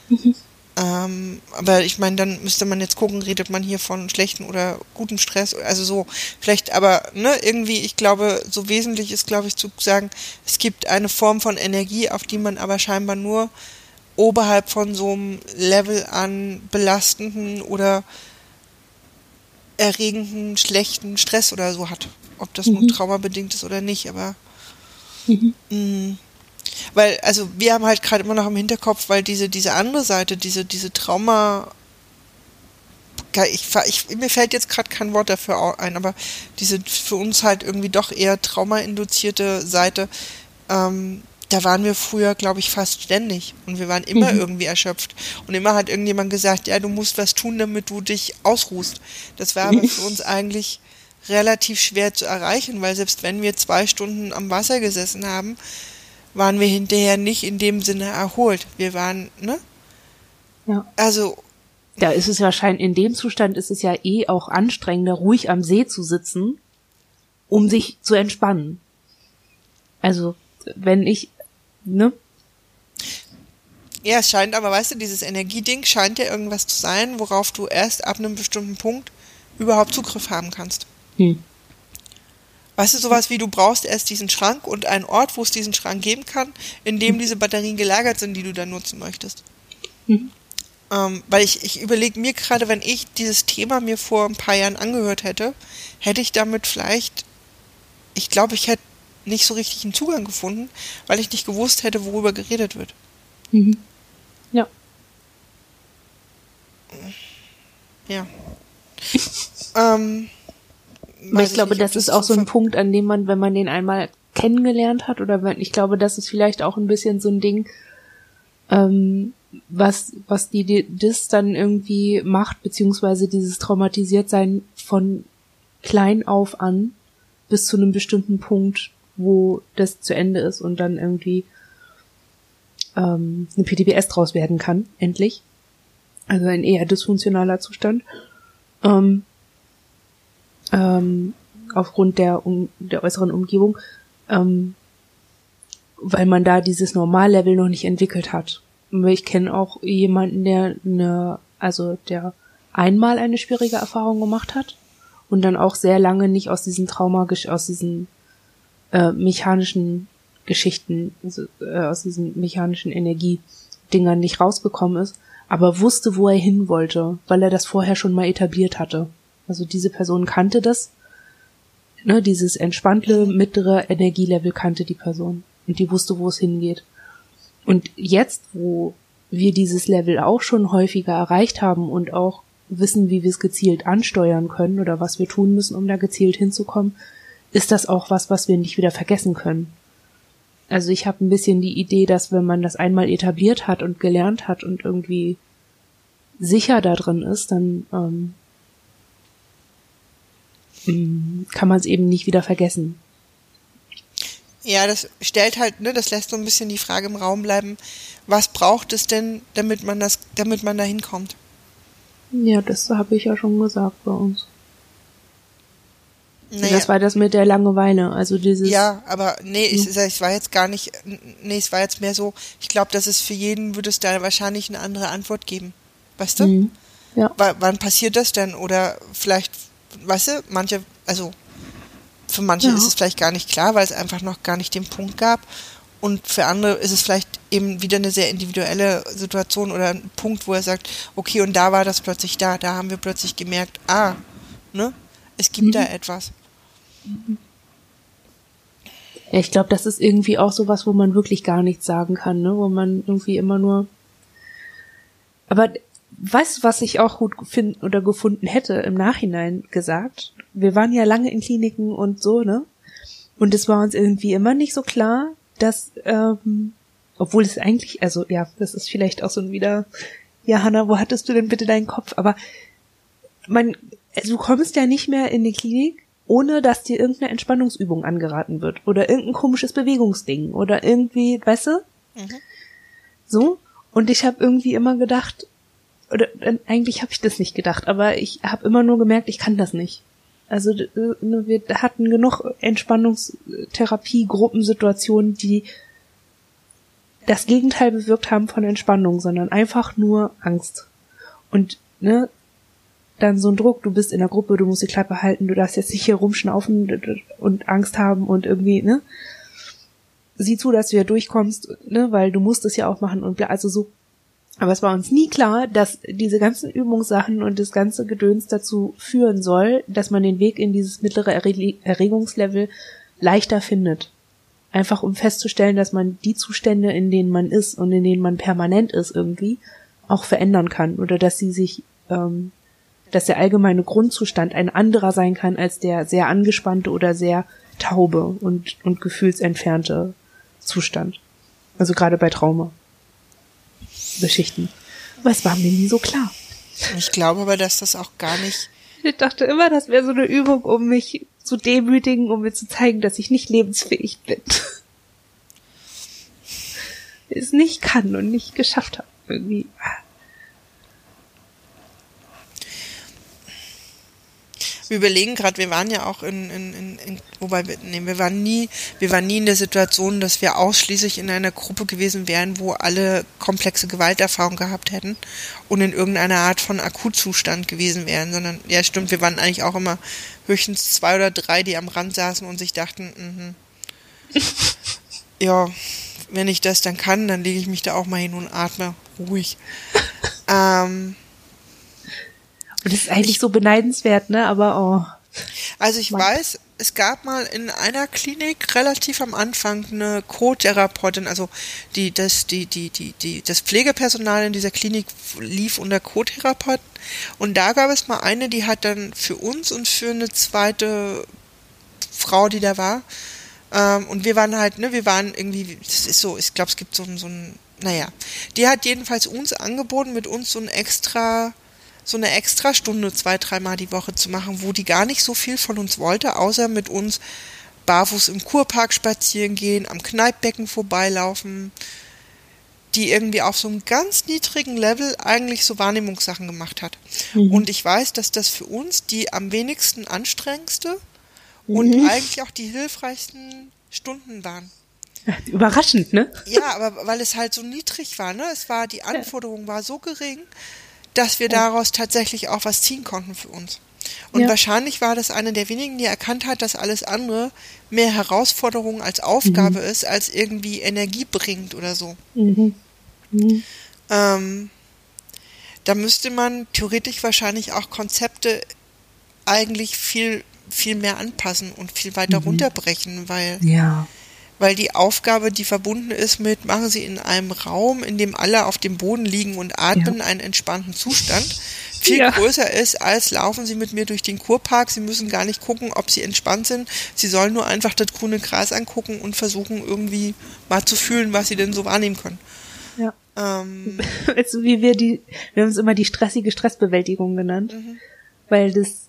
Mhm. Ähm, aber ich meine, dann müsste man jetzt gucken, redet man hier von schlechten oder gutem Stress, also so, vielleicht, aber ne, irgendwie, ich glaube, so wesentlich ist, glaube ich, zu sagen, es gibt eine Form von Energie, auf die man aber scheinbar nur oberhalb von so einem Level an belastenden oder erregenden, schlechten Stress oder so hat. Ob das mhm. nun traumabedingt ist oder nicht, aber mhm. Weil, also wir haben halt gerade immer noch im Hinterkopf, weil diese, diese andere Seite, diese, diese Trauma, ich, ich, mir fällt jetzt gerade kein Wort dafür ein, aber diese für uns halt irgendwie doch eher traumainduzierte Seite, ähm, da waren wir früher, glaube ich, fast ständig. Und wir waren immer mhm. irgendwie erschöpft. Und immer hat irgendjemand gesagt, ja, du musst was tun, damit du dich ausruhst. Das war aber für uns eigentlich relativ schwer zu erreichen, weil selbst wenn wir zwei Stunden am Wasser gesessen haben, waren wir hinterher nicht in dem Sinne erholt. Wir waren, ne? Ja. Also. Da ist es wahrscheinlich, in dem Zustand ist es ja eh auch anstrengender, ruhig am See zu sitzen, um sich zu entspannen. Also, wenn ich, ne? Ja, es scheint aber, weißt du, dieses Energieding scheint ja irgendwas zu sein, worauf du erst ab einem bestimmten Punkt überhaupt Zugriff haben kannst. Hm. Weißt du, sowas wie du brauchst erst diesen Schrank und einen Ort, wo es diesen Schrank geben kann, in dem diese Batterien gelagert sind, die du dann nutzen möchtest. Mhm. Ähm, weil ich, ich überlege mir gerade, wenn ich dieses Thema mir vor ein paar Jahren angehört hätte, hätte ich damit vielleicht, ich glaube, ich hätte nicht so richtig einen Zugang gefunden, weil ich nicht gewusst hätte, worüber geredet wird. Mhm. Ja. Ja. ähm, aber ich glaube, nicht, das ist auch so ein Punkt, an dem man, wenn man den einmal kennengelernt hat, oder wenn, ich glaube, das ist vielleicht auch ein bisschen so ein Ding, ähm, was, was die, die das dann irgendwie macht, beziehungsweise dieses Traumatisiertsein von klein auf an bis zu einem bestimmten Punkt, wo das zu Ende ist und dann irgendwie ähm, eine PTBS draus werden kann, endlich. Also ein eher dysfunktionaler Zustand. Ähm, ähm, aufgrund der, um, der äußeren Umgebung, ähm, weil man da dieses Normallevel noch nicht entwickelt hat. Ich kenne auch jemanden, der eine, also der einmal eine schwierige Erfahrung gemacht hat und dann auch sehr lange nicht aus diesen Trauma, aus diesen äh, mechanischen Geschichten, also, äh, aus diesen mechanischen Energiedingern nicht rausgekommen ist, aber wusste, wo er hin wollte, weil er das vorher schon mal etabliert hatte. Also diese Person kannte das. Ne, dieses entspannte, mittlere Energielevel kannte die Person. Und die wusste, wo es hingeht. Und jetzt, wo wir dieses Level auch schon häufiger erreicht haben und auch wissen, wie wir es gezielt ansteuern können oder was wir tun müssen, um da gezielt hinzukommen, ist das auch was, was wir nicht wieder vergessen können. Also ich habe ein bisschen die Idee, dass wenn man das einmal etabliert hat und gelernt hat und irgendwie sicher da drin ist, dann ähm, kann man es eben nicht wieder vergessen. Ja, das stellt halt, ne, das lässt so ein bisschen die Frage im Raum bleiben, was braucht es denn, damit man das, damit man da hinkommt? Ja, das habe ich ja schon gesagt bei uns. Naja. Das war das mit der Langeweile, also dieses. Ja, aber nee, es, es war jetzt gar nicht, nee, es war jetzt mehr so, ich glaube, dass es für jeden würde es da wahrscheinlich eine andere Antwort geben. Weißt du? Mhm. Ja. W wann passiert das denn? Oder vielleicht, weißt du, manche, also für manche ja. ist es vielleicht gar nicht klar, weil es einfach noch gar nicht den Punkt gab. Und für andere ist es vielleicht eben wieder eine sehr individuelle Situation oder ein Punkt, wo er sagt, okay, und da war das plötzlich da, da haben wir plötzlich gemerkt, ah, ne, es gibt mhm. da etwas. Ja, ich glaube, das ist irgendwie auch sowas, wo man wirklich gar nichts sagen kann, ne, wo man irgendwie immer nur. Aber weißt du, was ich auch gut finden oder gefunden hätte im Nachhinein gesagt? Wir waren ja lange in Kliniken und so, ne? Und es war uns irgendwie immer nicht so klar, dass, ähm, obwohl es eigentlich, also ja, das ist vielleicht auch so ein wieder, ja, Hanna, wo hattest du denn bitte deinen Kopf? Aber man, also du kommst ja nicht mehr in die Klinik, ohne dass dir irgendeine Entspannungsübung angeraten wird oder irgendein komisches Bewegungsding oder irgendwie, weißt du? Mhm. So. Und ich habe irgendwie immer gedacht, oder äh, eigentlich habe ich das nicht gedacht, aber ich habe immer nur gemerkt, ich kann das nicht. Also äh, ne, wir hatten genug Entspannungstherapie, Gruppensituationen, die das Gegenteil bewirkt haben von Entspannung, sondern einfach nur Angst. Und ne, dann so ein Druck, du bist in der Gruppe, du musst die Klappe halten, du darfst jetzt nicht hier rumschnaufen und Angst haben und irgendwie, ne? Sieh zu, dass du hier durchkommst, ne, weil du musst es ja auch machen und also so aber es war uns nie klar, dass diese ganzen Übungssachen und das ganze Gedöns dazu führen soll, dass man den Weg in dieses mittlere Erregungslevel leichter findet. Einfach um festzustellen, dass man die Zustände, in denen man ist und in denen man permanent ist irgendwie, auch verändern kann. Oder dass sie sich, ähm, dass der allgemeine Grundzustand ein anderer sein kann als der sehr angespannte oder sehr taube und, und gefühlsentfernte Zustand. Also gerade bei Trauma. Geschichten. Aber es war mir nie so klar. Ich glaube aber, dass das auch gar nicht. Ich dachte immer, das wäre so eine Übung, um mich zu demütigen, um mir zu zeigen, dass ich nicht lebensfähig bin. es nicht kann und nicht geschafft habe. Irgendwie. Wir überlegen gerade, wir waren ja auch in, in, in, in wobei wir, nee, wir waren nie, wir waren nie in der Situation, dass wir ausschließlich in einer Gruppe gewesen wären, wo alle komplexe Gewalterfahrung gehabt hätten und in irgendeiner Art von Akutzustand gewesen wären, sondern ja stimmt, wir waren eigentlich auch immer höchstens zwei oder drei, die am Rand saßen und sich dachten, mh, ja, wenn ich das dann kann, dann lege ich mich da auch mal hin und atme ruhig. ähm, und das ist eigentlich ich, so beneidenswert, ne? Aber oh. Also ich Mann. weiß, es gab mal in einer Klinik relativ am Anfang eine Co-Therapeutin, also die, das, die, die, die, die, das Pflegepersonal in dieser Klinik lief unter Co-Therapeuten. Und da gab es mal eine, die hat dann für uns und für eine zweite Frau, die da war, ähm, und wir waren halt, ne, wir waren irgendwie, das ist so, ich glaube, es gibt so, so ein, naja, die hat jedenfalls uns angeboten, mit uns so ein extra so eine extra Stunde zwei, dreimal die Woche zu machen, wo die gar nicht so viel von uns wollte, außer mit uns barfuß im Kurpark spazieren gehen, am Kneippbecken vorbeilaufen, die irgendwie auf so einem ganz niedrigen Level eigentlich so Wahrnehmungssachen gemacht hat. Mhm. Und ich weiß, dass das für uns die am wenigsten anstrengendste mhm. und eigentlich auch die hilfreichsten Stunden waren. Überraschend, ne? Ja, aber weil es halt so niedrig war, ne? Es war, die Anforderung war so gering, dass wir daraus tatsächlich auch was ziehen konnten für uns. Und ja. wahrscheinlich war das eine der wenigen, die erkannt hat, dass alles andere mehr Herausforderung als Aufgabe mhm. ist, als irgendwie Energie bringt oder so. Mhm. Mhm. Ähm, da müsste man theoretisch wahrscheinlich auch Konzepte eigentlich viel, viel mehr anpassen und viel weiter mhm. runterbrechen, weil ja. Weil die Aufgabe, die verbunden ist mit, machen Sie in einem Raum, in dem alle auf dem Boden liegen und atmen, ja. einen entspannten Zustand, viel ja. größer ist, als laufen Sie mit mir durch den Kurpark. Sie müssen gar nicht gucken, ob Sie entspannt sind. Sie sollen nur einfach das grüne Gras angucken und versuchen irgendwie mal zu fühlen, was Sie denn so wahrnehmen können. Ja. Ähm, also wie wir die, wir haben es immer die stressige Stressbewältigung genannt, mhm. weil das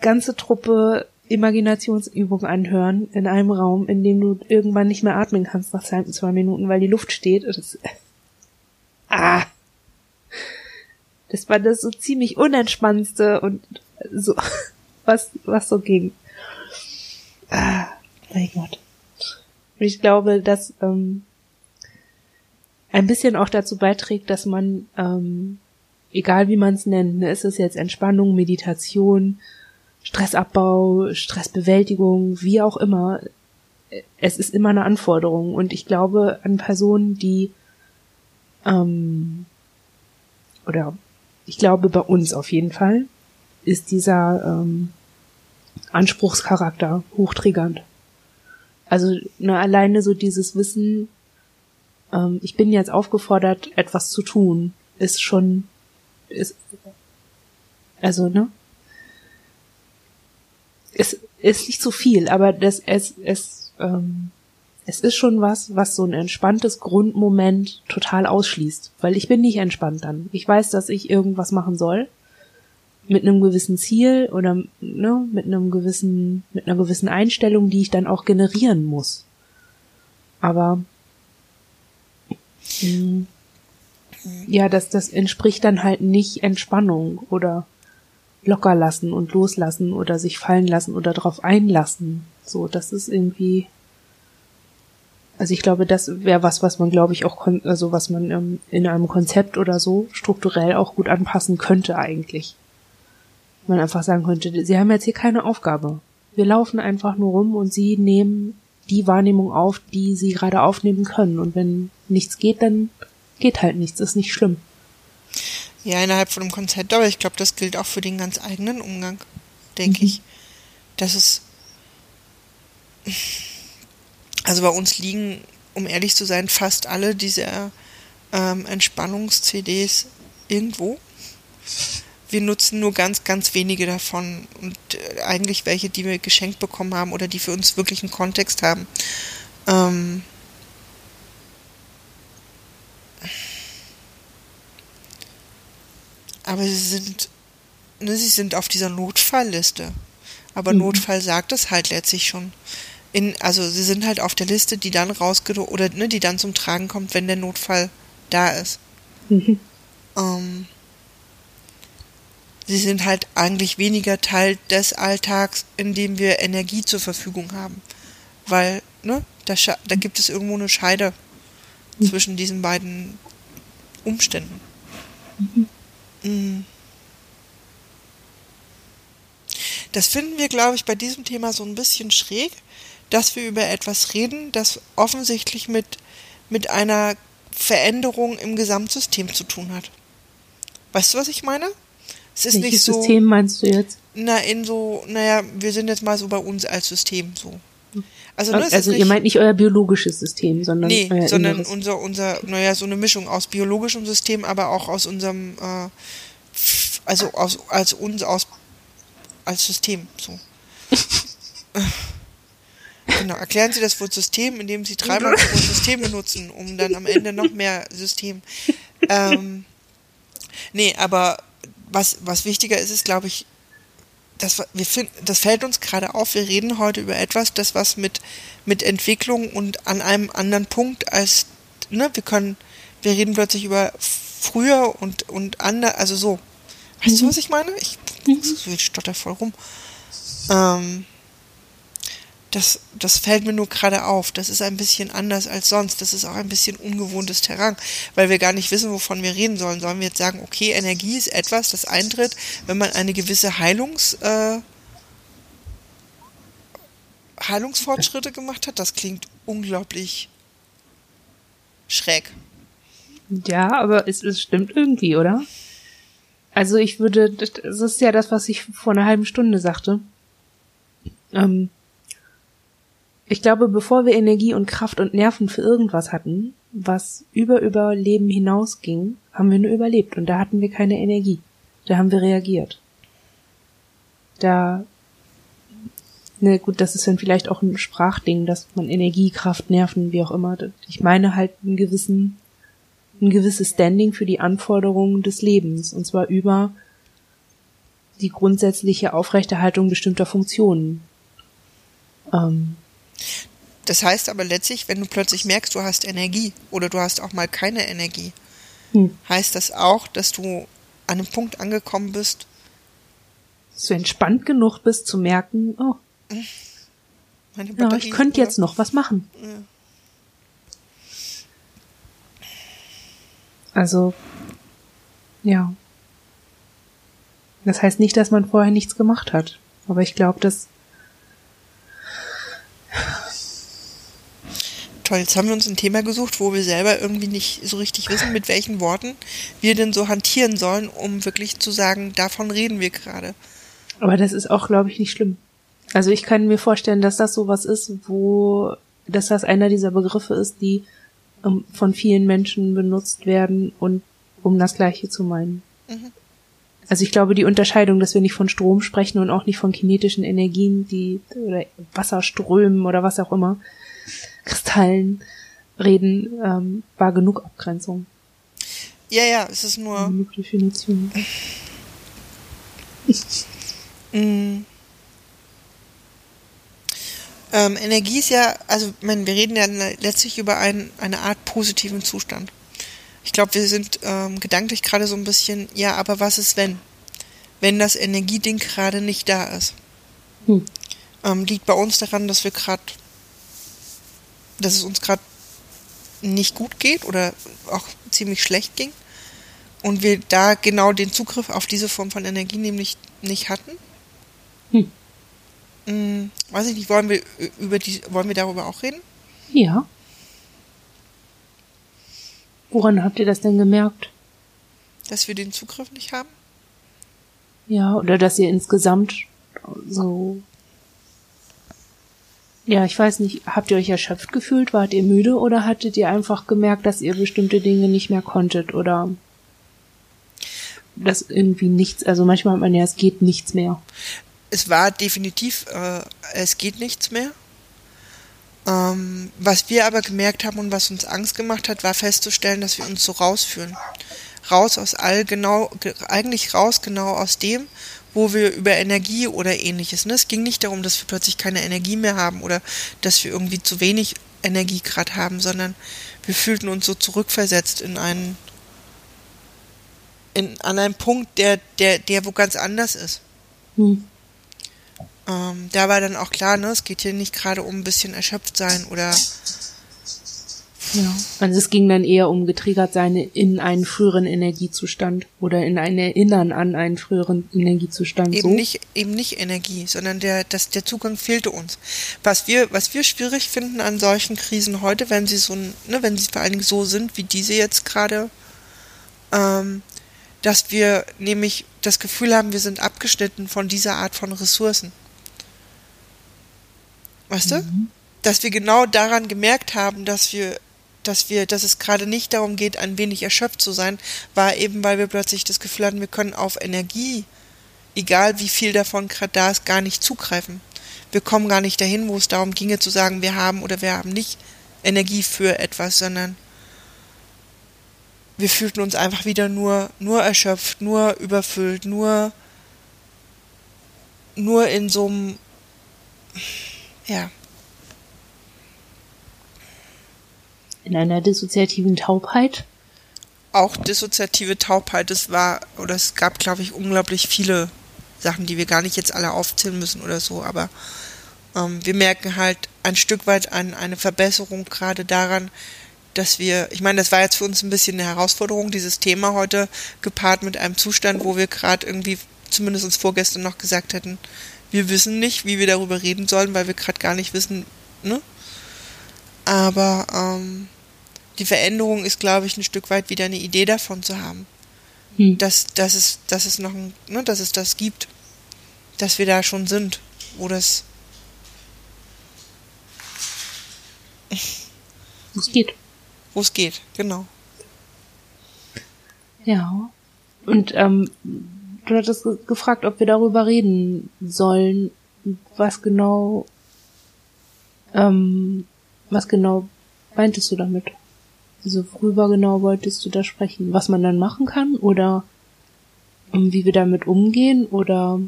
ganze Truppe Imaginationsübung anhören in einem Raum, in dem du irgendwann nicht mehr atmen kannst nach zwei Minuten, weil die Luft steht. Das, ah. Das war das so ziemlich unentspannendste und so, was, was so ging. Ah, mein Gott. Und ich glaube, dass ähm, ein bisschen auch dazu beiträgt, dass man, ähm, egal wie man es nennt, ne, ist es jetzt Entspannung, Meditation, Stressabbau, Stressbewältigung, wie auch immer, es ist immer eine Anforderung. Und ich glaube an Personen, die ähm, oder ich glaube bei uns auf jeden Fall ist dieser ähm, Anspruchscharakter hochtriggernd. Also ne, alleine so dieses Wissen, ähm, ich bin jetzt aufgefordert, etwas zu tun, ist schon ist also ne es ist nicht so viel, aber das es es ähm, es ist schon was, was so ein entspanntes Grundmoment total ausschließt, weil ich bin nicht entspannt dann. Ich weiß, dass ich irgendwas machen soll mit einem gewissen Ziel oder ne, mit einem gewissen mit einer gewissen Einstellung, die ich dann auch generieren muss. Aber mh, mm, ja, das das entspricht dann halt nicht Entspannung oder locker lassen und loslassen oder sich fallen lassen oder darauf einlassen. So, das ist irgendwie. Also ich glaube, das wäre was, was man, glaube ich, auch, also was man ähm, in einem Konzept oder so strukturell auch gut anpassen könnte eigentlich. Man einfach sagen könnte, sie haben jetzt hier keine Aufgabe. Wir laufen einfach nur rum und sie nehmen die Wahrnehmung auf, die sie gerade aufnehmen können. Und wenn nichts geht, dann geht halt nichts, ist nicht schlimm. Ja, innerhalb von einem Konzept, aber ich glaube, das gilt auch für den ganz eigenen Umgang, denke mhm. ich. Das ist. Also bei uns liegen, um ehrlich zu sein, fast alle diese ähm, Entspannungs-CDs irgendwo. Wir nutzen nur ganz, ganz wenige davon und äh, eigentlich welche, die wir geschenkt bekommen haben oder die für uns wirklich einen Kontext haben. Ähm, Aber sie sind, ne, sie sind auf dieser Notfallliste. Aber mhm. Notfall sagt es halt letztlich schon. In, also sie sind halt auf der Liste, die dann rausge oder ne, die dann zum Tragen kommt, wenn der Notfall da ist. Mhm. Ähm, sie sind halt eigentlich weniger Teil des Alltags, in dem wir Energie zur Verfügung haben. Weil, ne, da, da gibt es irgendwo eine Scheide mhm. zwischen diesen beiden Umständen. Mhm. Das finden wir, glaube ich, bei diesem Thema so ein bisschen schräg, dass wir über etwas reden, das offensichtlich mit, mit einer Veränderung im Gesamtsystem zu tun hat. Weißt du, was ich meine? Es ist Welches nicht so. System meinst du jetzt? Na, in so, naja, wir sind jetzt mal so bei uns als System so. Also, ne, also ihr meint nicht euer biologisches System, sondern nee, sondern inneres. unser unser naja so eine Mischung aus biologischem System, aber auch aus unserem äh, also aus als uns aus als System so. genau, erklären Sie das Wort System, indem Sie dreimal das Wort System benutzen, um dann am Ende noch mehr System. Ähm, nee, aber was was wichtiger ist, ist glaube ich das, wir finden, das fällt uns gerade auf, wir reden heute über etwas, das was mit, mit Entwicklung und an einem anderen Punkt als, ne, wir können, wir reden plötzlich über früher und, und anders, also so. Weißt mhm. du, was ich meine? Ich, mhm. ich stotter voll rum. Ähm, das, das fällt mir nur gerade auf. Das ist ein bisschen anders als sonst. Das ist auch ein bisschen ungewohntes Terrain, weil wir gar nicht wissen, wovon wir reden sollen. Sollen wir jetzt sagen, okay, Energie ist etwas, das eintritt, wenn man eine gewisse Heilungs, äh, Heilungsfortschritte gemacht hat? Das klingt unglaublich schräg. Ja, aber es, es stimmt irgendwie, oder? Also ich würde, das ist ja das, was ich vor einer halben Stunde sagte. Ähm, ich glaube, bevor wir Energie und Kraft und Nerven für irgendwas hatten, was über Überleben hinausging, haben wir nur überlebt und da hatten wir keine Energie. Da haben wir reagiert. Da, ne, gut, das ist dann vielleicht auch ein Sprachding, dass man Energie, Kraft, Nerven, wie auch immer. Ich meine halt einen gewissen, ein gewisses Standing für die Anforderungen des Lebens und zwar über die grundsätzliche Aufrechterhaltung bestimmter Funktionen. Ähm, das heißt aber letztlich, wenn du plötzlich merkst, du hast Energie oder du hast auch mal keine Energie, hm. heißt das auch, dass du an einem Punkt angekommen bist, dass du entspannt genug bist zu merken, oh, ja, ich könnte jetzt noch was machen. Ja. Also, ja. Das heißt nicht, dass man vorher nichts gemacht hat. Aber ich glaube, dass toll. Jetzt haben wir uns ein Thema gesucht, wo wir selber irgendwie nicht so richtig wissen, mit welchen Worten wir denn so hantieren sollen, um wirklich zu sagen, davon reden wir gerade. Aber das ist auch, glaube ich, nicht schlimm. Also ich kann mir vorstellen, dass das sowas ist, wo, dass das einer dieser Begriffe ist, die ähm, von vielen Menschen benutzt werden und um das Gleiche zu meinen. Mhm. Also ich glaube, die Unterscheidung, dass wir nicht von Strom sprechen und auch nicht von kinetischen Energien, die oder Wasserströmen oder was auch immer, Kristallen reden, ähm, war genug Abgrenzung. Ja, ja, es ist nur. Genug Definition. mm. ähm, Energie ist ja, also ich meine, wir reden ja letztlich über ein, eine Art positiven Zustand. Ich glaube, wir sind ähm, gedanklich gerade so ein bisschen, ja, aber was ist wenn? Wenn das Energieding gerade nicht da ist. Hm. Ähm, liegt bei uns daran, dass wir gerade dass es uns gerade nicht gut geht oder auch ziemlich schlecht ging und wir da genau den Zugriff auf diese Form von Energie nämlich nicht hatten. Hm. Hm, weiß ich nicht, wollen wir über die, wollen wir darüber auch reden? Ja. Woran habt ihr das denn gemerkt? Dass wir den Zugriff nicht haben? Ja, oder dass ihr insgesamt so ja, ich weiß nicht, habt ihr euch erschöpft gefühlt? Wart ihr müde oder hattet ihr einfach gemerkt, dass ihr bestimmte Dinge nicht mehr konntet oder dass irgendwie nichts, also manchmal hat man ja, es geht nichts mehr. Es war definitiv, äh, es geht nichts mehr. Ähm, was wir aber gemerkt haben und was uns Angst gemacht hat, war festzustellen, dass wir uns so rausführen. Raus aus all genau, eigentlich raus genau aus dem, wo wir über Energie oder ähnliches, ne? Es ging nicht darum, dass wir plötzlich keine Energie mehr haben oder dass wir irgendwie zu wenig Energie gerade haben, sondern wir fühlten uns so zurückversetzt in einen, in, an einen Punkt, der, der, der wo ganz anders ist. Hm. Ähm, da war dann auch klar, ne, es geht hier nicht gerade um ein bisschen erschöpft sein oder ja. Also es ging dann eher um getriggert sein in einen früheren Energiezustand oder in ein Erinnern an einen früheren Energiezustand. Eben so. nicht, eben nicht Energie, sondern der, das, der Zugang fehlte uns. Was wir, was wir schwierig finden an solchen Krisen heute, wenn sie so, ne, wenn sie vor allen Dingen so sind, wie diese jetzt gerade, ähm, dass wir nämlich das Gefühl haben, wir sind abgeschnitten von dieser Art von Ressourcen. Weißt mhm. du? Dass wir genau daran gemerkt haben, dass wir dass wir, dass es gerade nicht darum geht, ein wenig erschöpft zu sein, war eben, weil wir plötzlich das Gefühl hatten, wir können auf Energie, egal wie viel davon gerade da ist, gar nicht zugreifen. Wir kommen gar nicht dahin, wo es darum ginge zu sagen, wir haben oder wir haben nicht Energie für etwas, sondern wir fühlten uns einfach wieder nur, nur erschöpft, nur überfüllt, nur, nur in so einem, ja, in einer dissoziativen Taubheit? Auch dissoziative Taubheit, es war, oder es gab, glaube ich, unglaublich viele Sachen, die wir gar nicht jetzt alle aufzählen müssen oder so, aber ähm, wir merken halt ein Stück weit an eine Verbesserung gerade daran, dass wir, ich meine, das war jetzt für uns ein bisschen eine Herausforderung, dieses Thema heute gepaart mit einem Zustand, wo wir gerade irgendwie, zumindest uns vorgestern noch gesagt hätten, wir wissen nicht, wie wir darüber reden sollen, weil wir gerade gar nicht wissen, ne? Aber ähm, die Veränderung ist, glaube ich, ein Stück weit wieder eine Idee davon zu haben. Hm. Dass, dass, es, dass es noch ein, ne, dass es das gibt. Dass wir da schon sind, wo das Wo es geht. Wo es geht, genau. Ja. Und ähm, du hattest gefragt, ob wir darüber reden sollen, was genau, ähm, was genau meintest du damit? Also worüber genau wolltest du da sprechen? Was man dann machen kann oder um, wie wir damit umgehen oder?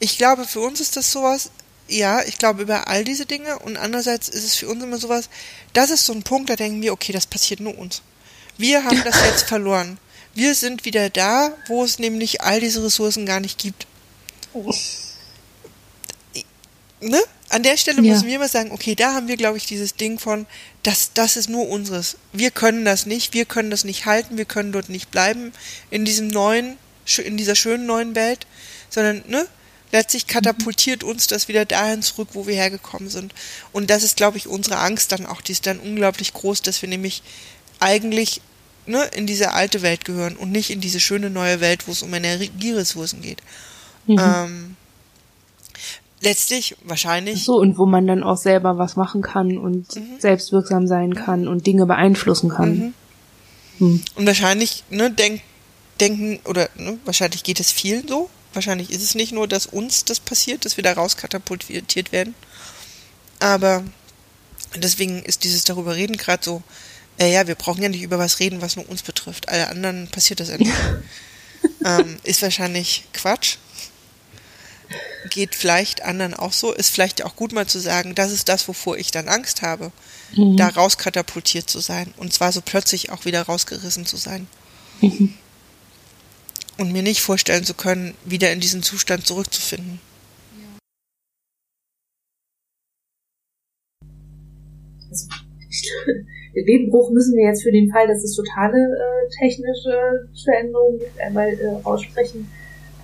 Ich glaube, für uns ist das sowas, ja, ich glaube über all diese Dinge und andererseits ist es für uns immer sowas, das ist so ein Punkt, da denken wir, okay, das passiert nur uns. Wir haben das jetzt verloren. Wir sind wieder da, wo es nämlich all diese Ressourcen gar nicht gibt. Oh. Ne? An der Stelle ja. müssen wir immer sagen, okay, da haben wir, glaube ich, dieses Ding von, das, das ist nur unseres. Wir können das nicht, wir können das nicht halten, wir können dort nicht bleiben in diesem neuen, in dieser schönen neuen Welt, sondern, ne? Letztlich katapultiert uns das wieder dahin zurück, wo wir hergekommen sind. Und das ist, glaube ich, unsere Angst dann auch, die ist dann unglaublich groß, dass wir nämlich eigentlich ne, in diese alte Welt gehören und nicht in diese schöne neue Welt, wo es um Energieressourcen geht. Mhm. Ähm, letztlich wahrscheinlich. So, und wo man dann auch selber was machen kann und mhm. selbstwirksam sein kann und Dinge beeinflussen kann. Mhm. Mhm. Und wahrscheinlich, ne, denk, denken, oder ne, wahrscheinlich geht es vielen so. Wahrscheinlich ist es nicht nur, dass uns das passiert, dass wir da rauskatapultiert werden. Aber deswegen ist dieses darüber reden gerade so äh, ja, wir brauchen ja nicht über was reden, was nur uns betrifft. Alle anderen passiert das ja nicht. ähm, ist wahrscheinlich Quatsch. Geht vielleicht anderen auch so. Ist vielleicht auch gut mal zu sagen, das ist das, wovor ich dann Angst habe, mhm. da rauskatapultiert zu sein. Und zwar so plötzlich auch wieder rausgerissen zu sein. Mhm. Und mir nicht vorstellen zu können, wieder in diesen Zustand zurückzufinden. Ja den Bruch müssen wir jetzt für den Fall, dass es totale äh, technische Veränderungen gibt, einmal äh, aussprechen.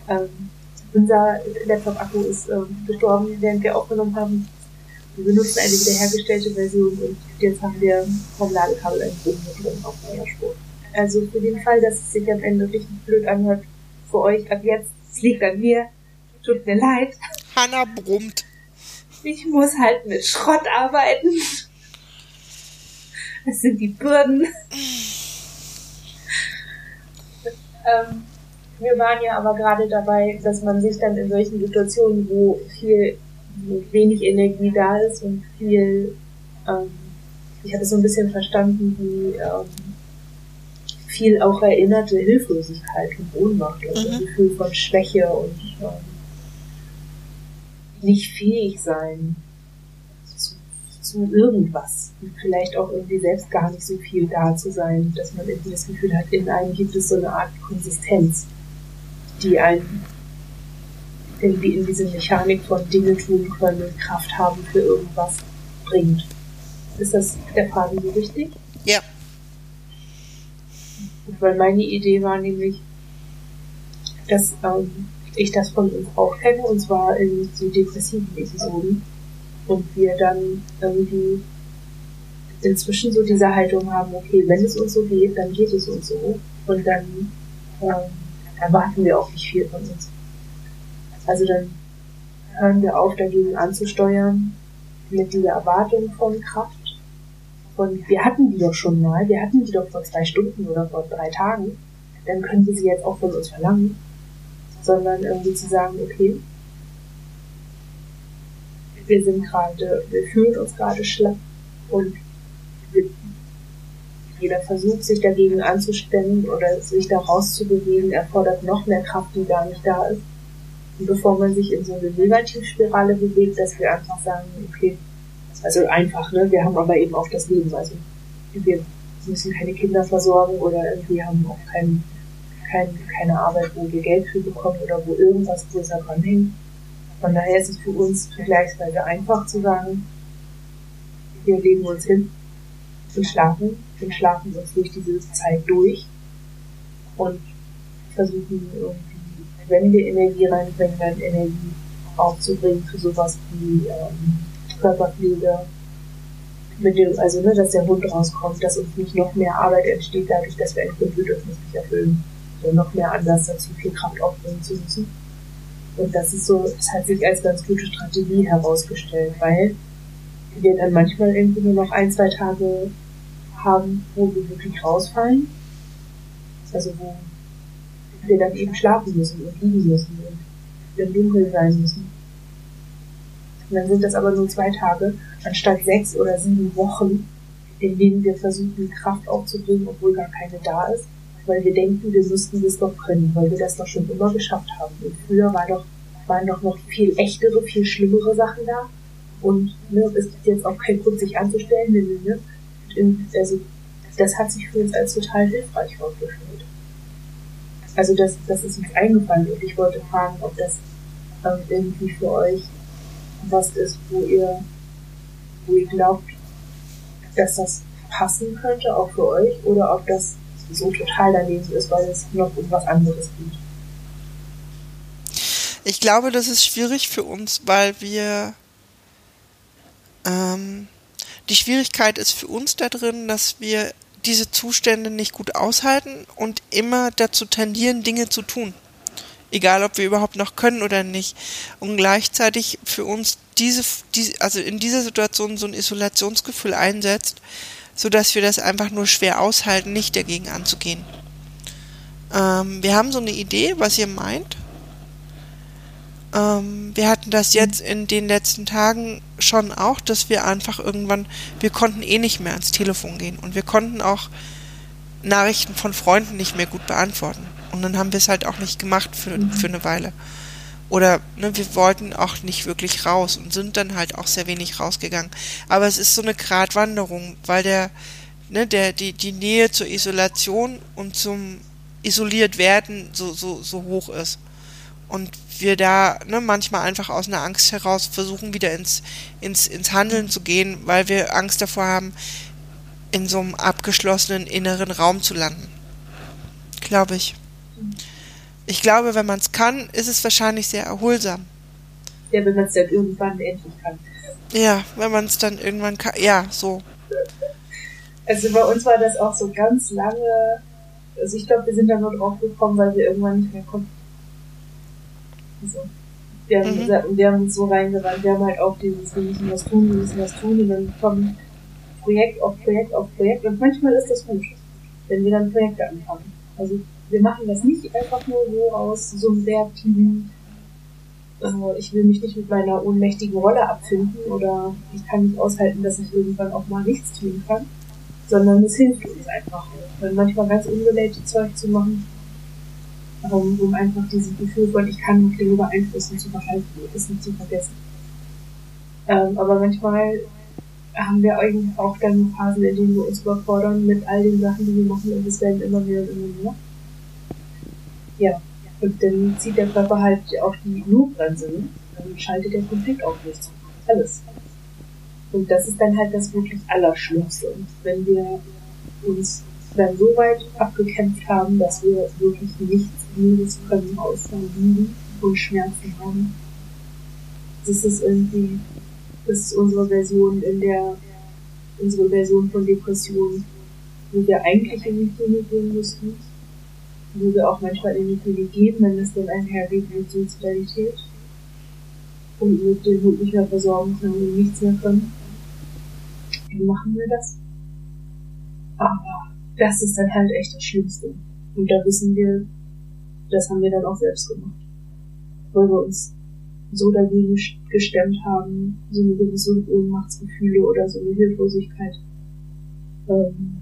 Ähm, unser Laptop-Akku ist ähm, gestorben, während wir aufgenommen haben. Wir benutzen eine wiederhergestellte Version und jetzt haben wir vom Ladekabel ein Bogen drin auf einer Spur. Also für den Fall, dass es sich am Ende richtig blöd anhört, für euch ab jetzt, es liegt an mir, tut mir leid. Hanna brummt. Ich muss halt mit Schrott arbeiten. Das sind die Bürden. ähm, wir waren ja aber gerade dabei, dass man sich dann in solchen Situationen, wo viel, wo wenig Energie da ist und viel, ähm, ich habe es so ein bisschen verstanden, wie ähm, viel auch erinnerte Hilflosigkeit und Ohnmacht, also mhm. Gefühl von Schwäche und ähm, nicht fähig sein zu irgendwas. Und vielleicht auch irgendwie selbst gar nicht so viel da zu sein, dass man irgendwie das Gefühl hat, in einem gibt es so eine Art Konsistenz, die einen irgendwie in diese Mechanik von Dinge tun können, Kraft haben für irgendwas bringt. Ist das der Frage so richtig? Ja. Weil meine Idee war nämlich, dass ähm, ich das von uns auch kenne, und zwar in so depressiven Episoden und wir dann irgendwie inzwischen so diese Haltung haben, okay, wenn es uns so geht, dann geht es uns so und dann ähm, erwarten wir auch nicht viel von uns. Also dann hören wir auf, dagegen anzusteuern mit dieser Erwartung von Kraft. Und wir hatten die doch schon mal, wir hatten die doch vor zwei Stunden oder vor drei Tagen, dann können wir sie jetzt auch von uns verlangen. Sondern irgendwie zu sagen, okay, wir sind gerade, wir fühlen uns gerade schlapp und jeder Versuch, sich dagegen anzustemmen oder sich da rauszubewegen, erfordert noch mehr Kraft, die gar nicht da ist. Und bevor man sich in so eine Negativspirale bewegt, dass wir einfach sagen, okay, also einfach, ne, wir haben aber eben auch das Leben, also wir müssen keine Kinder versorgen oder irgendwie haben auch kein, kein, keine Arbeit, wo wir Geld für bekommen oder wo irgendwas größer dran hängt. Von daher ist es für uns vergleichsweise einfach zu sagen, wir legen uns hin und schlafen und schlafen uns durch diese Zeit durch und versuchen irgendwie, wenn wir Energie reinbringen, dann Energie aufzubringen für sowas wie ähm, Körperpflege, mit dem, also ne, dass der Hund rauskommt, dass uns nicht noch mehr Arbeit entsteht, dadurch, dass wir ein Grundbedürfnis nicht erfüllen, sondern noch mehr Anlass dazu, viel Kraft aufbringen zu müssen. Und das ist so, das hat sich als ganz gute Strategie herausgestellt, weil wir dann manchmal irgendwie nur noch ein, zwei Tage haben, wo wir wirklich rausfallen. Also wo wir dann eben schlafen müssen und liegen müssen und im Dunkeln sein müssen. Und dann sind das aber nur zwei Tage, anstatt sechs oder sieben Wochen, in denen wir versuchen, Kraft aufzubringen, obwohl gar keine da ist, weil wir denken, wir müssten das doch können, weil wir das doch schon immer geschafft haben. Und früher war doch, waren doch noch viel echtere, viel schlimmere Sachen da. Und ne, es gibt jetzt auch keinen Grund, sich anzustellen. Ne, ne, ne. Also, das hat sich für uns als total hilfreich aufgeführt. Also das, das ist uns eingefallen und ich wollte fragen, ob das ähm, irgendwie für euch was ist, wo ihr, wo ihr glaubt, dass das passen könnte, auch für euch, oder ob das so total daneben ist, weil es noch um was anderes geht. Ich glaube, das ist schwierig für uns, weil wir ähm, die Schwierigkeit ist für uns da drin, dass wir diese Zustände nicht gut aushalten und immer dazu tendieren, Dinge zu tun. Egal, ob wir überhaupt noch können oder nicht. Und gleichzeitig für uns diese, diese also in dieser Situation so ein Isolationsgefühl einsetzt, so dass wir das einfach nur schwer aushalten, nicht dagegen anzugehen. Ähm, wir haben so eine Idee, was ihr meint. Ähm, wir hatten das jetzt in den letzten Tagen schon auch, dass wir einfach irgendwann, wir konnten eh nicht mehr ans Telefon gehen und wir konnten auch Nachrichten von Freunden nicht mehr gut beantworten. Und dann haben wir es halt auch nicht gemacht für, mhm. für eine Weile. Oder ne, wir wollten auch nicht wirklich raus und sind dann halt auch sehr wenig rausgegangen. Aber es ist so eine Gratwanderung, weil der, ne, der, die, die Nähe zur Isolation und zum isoliert werden so, so, so hoch ist. Und wir da ne, manchmal einfach aus einer Angst heraus versuchen, wieder ins, ins, ins Handeln zu gehen, weil wir Angst davor haben, in so einem abgeschlossenen inneren Raum zu landen. Glaube ich. Ich glaube, wenn man es kann, ist es wahrscheinlich sehr erholsam. Ja, wenn man es dann irgendwann endlich kann. Ja, wenn man es dann irgendwann kann. Ja, so. Also bei uns war das auch so ganz lange. Also ich glaube, wir sind da nur drauf gekommen, weil wir irgendwann nicht mehr konnten. Also, wir haben, mhm. wir haben uns so reingerannt, wir haben halt auch dieses, wir müssen was tun, wir müssen was tun. Und dann kommen Projekt auf Projekt auf Projekt. Und manchmal ist das gut, wenn wir dann Projekte anfangen. Also wir machen das nicht einfach nur so aus so einem reaktiven, äh, ich will mich nicht mit meiner ohnmächtigen Rolle abfinden oder ich kann nicht aushalten, dass ich irgendwann auch mal nichts tun kann, sondern es hilft uns einfach, dann manchmal ganz unrelated Zeug zu machen, um, um einfach dieses Gefühl von, ich kann Dinge beeinflussen zu behalten, ist nicht zu vergessen. Ähm, aber manchmal haben wir eigentlich auch dann Phasen, in denen wir uns überfordern mit all den Sachen, die wir machen und es werden immer mehr und immer mehr. Ja, und dann zieht der Körper halt auch die Notbremse, dann schaltet der Konflikt auf nichts. Alles. Und das ist dann halt das wirklich Allerschlimmste. Und wenn wir uns dann so weit abgekämpft haben, dass wir wirklich nichts anderes können, außer lieben und Schmerzen haben, das ist irgendwie, das ist unsere Version in der, unsere Version von Depression, wo wir eigentlich in die Klinik gehen müssten, wo wir auch manchmal in die Klinik gehen, wenn es dann einhergeht mit Suizidalität und mit dem Hund nicht mehr versorgen können und nichts mehr können. Wie machen wir das? Aber das ist dann halt echt das Schlimmste. Und da wissen wir, das haben wir dann auch selbst gemacht. Weil wir uns so dagegen gestemmt haben, so eine gewisse Ohnmachtsgefühle oder so eine Hilflosigkeit ähm,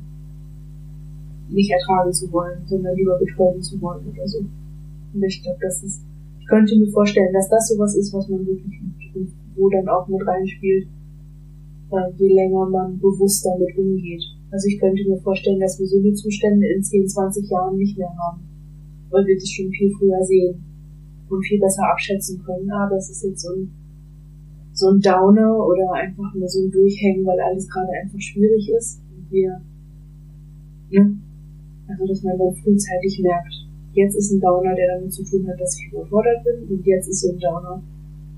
nicht ertragen zu wollen, sondern lieber betäuben zu wollen oder so. Und ich glaube, das ist, ich könnte mir vorstellen, dass das sowas ist, was man wirklich liebt und wo dann auch mit reinspielt, äh, je länger man bewusst damit umgeht. Also ich könnte mir vorstellen, dass wir so die Zustände in 10, 20 Jahren nicht mehr haben, weil wir das schon viel früher sehen und viel besser abschätzen können, ah, das ist jetzt so ein, so ein Downer oder einfach nur so ein Durchhängen, weil alles gerade einfach schwierig ist und wir, ne, also, dass man dann frühzeitig merkt, jetzt ist ein Downer, der damit zu tun hat, dass ich überfordert bin und jetzt ist so ein Downer,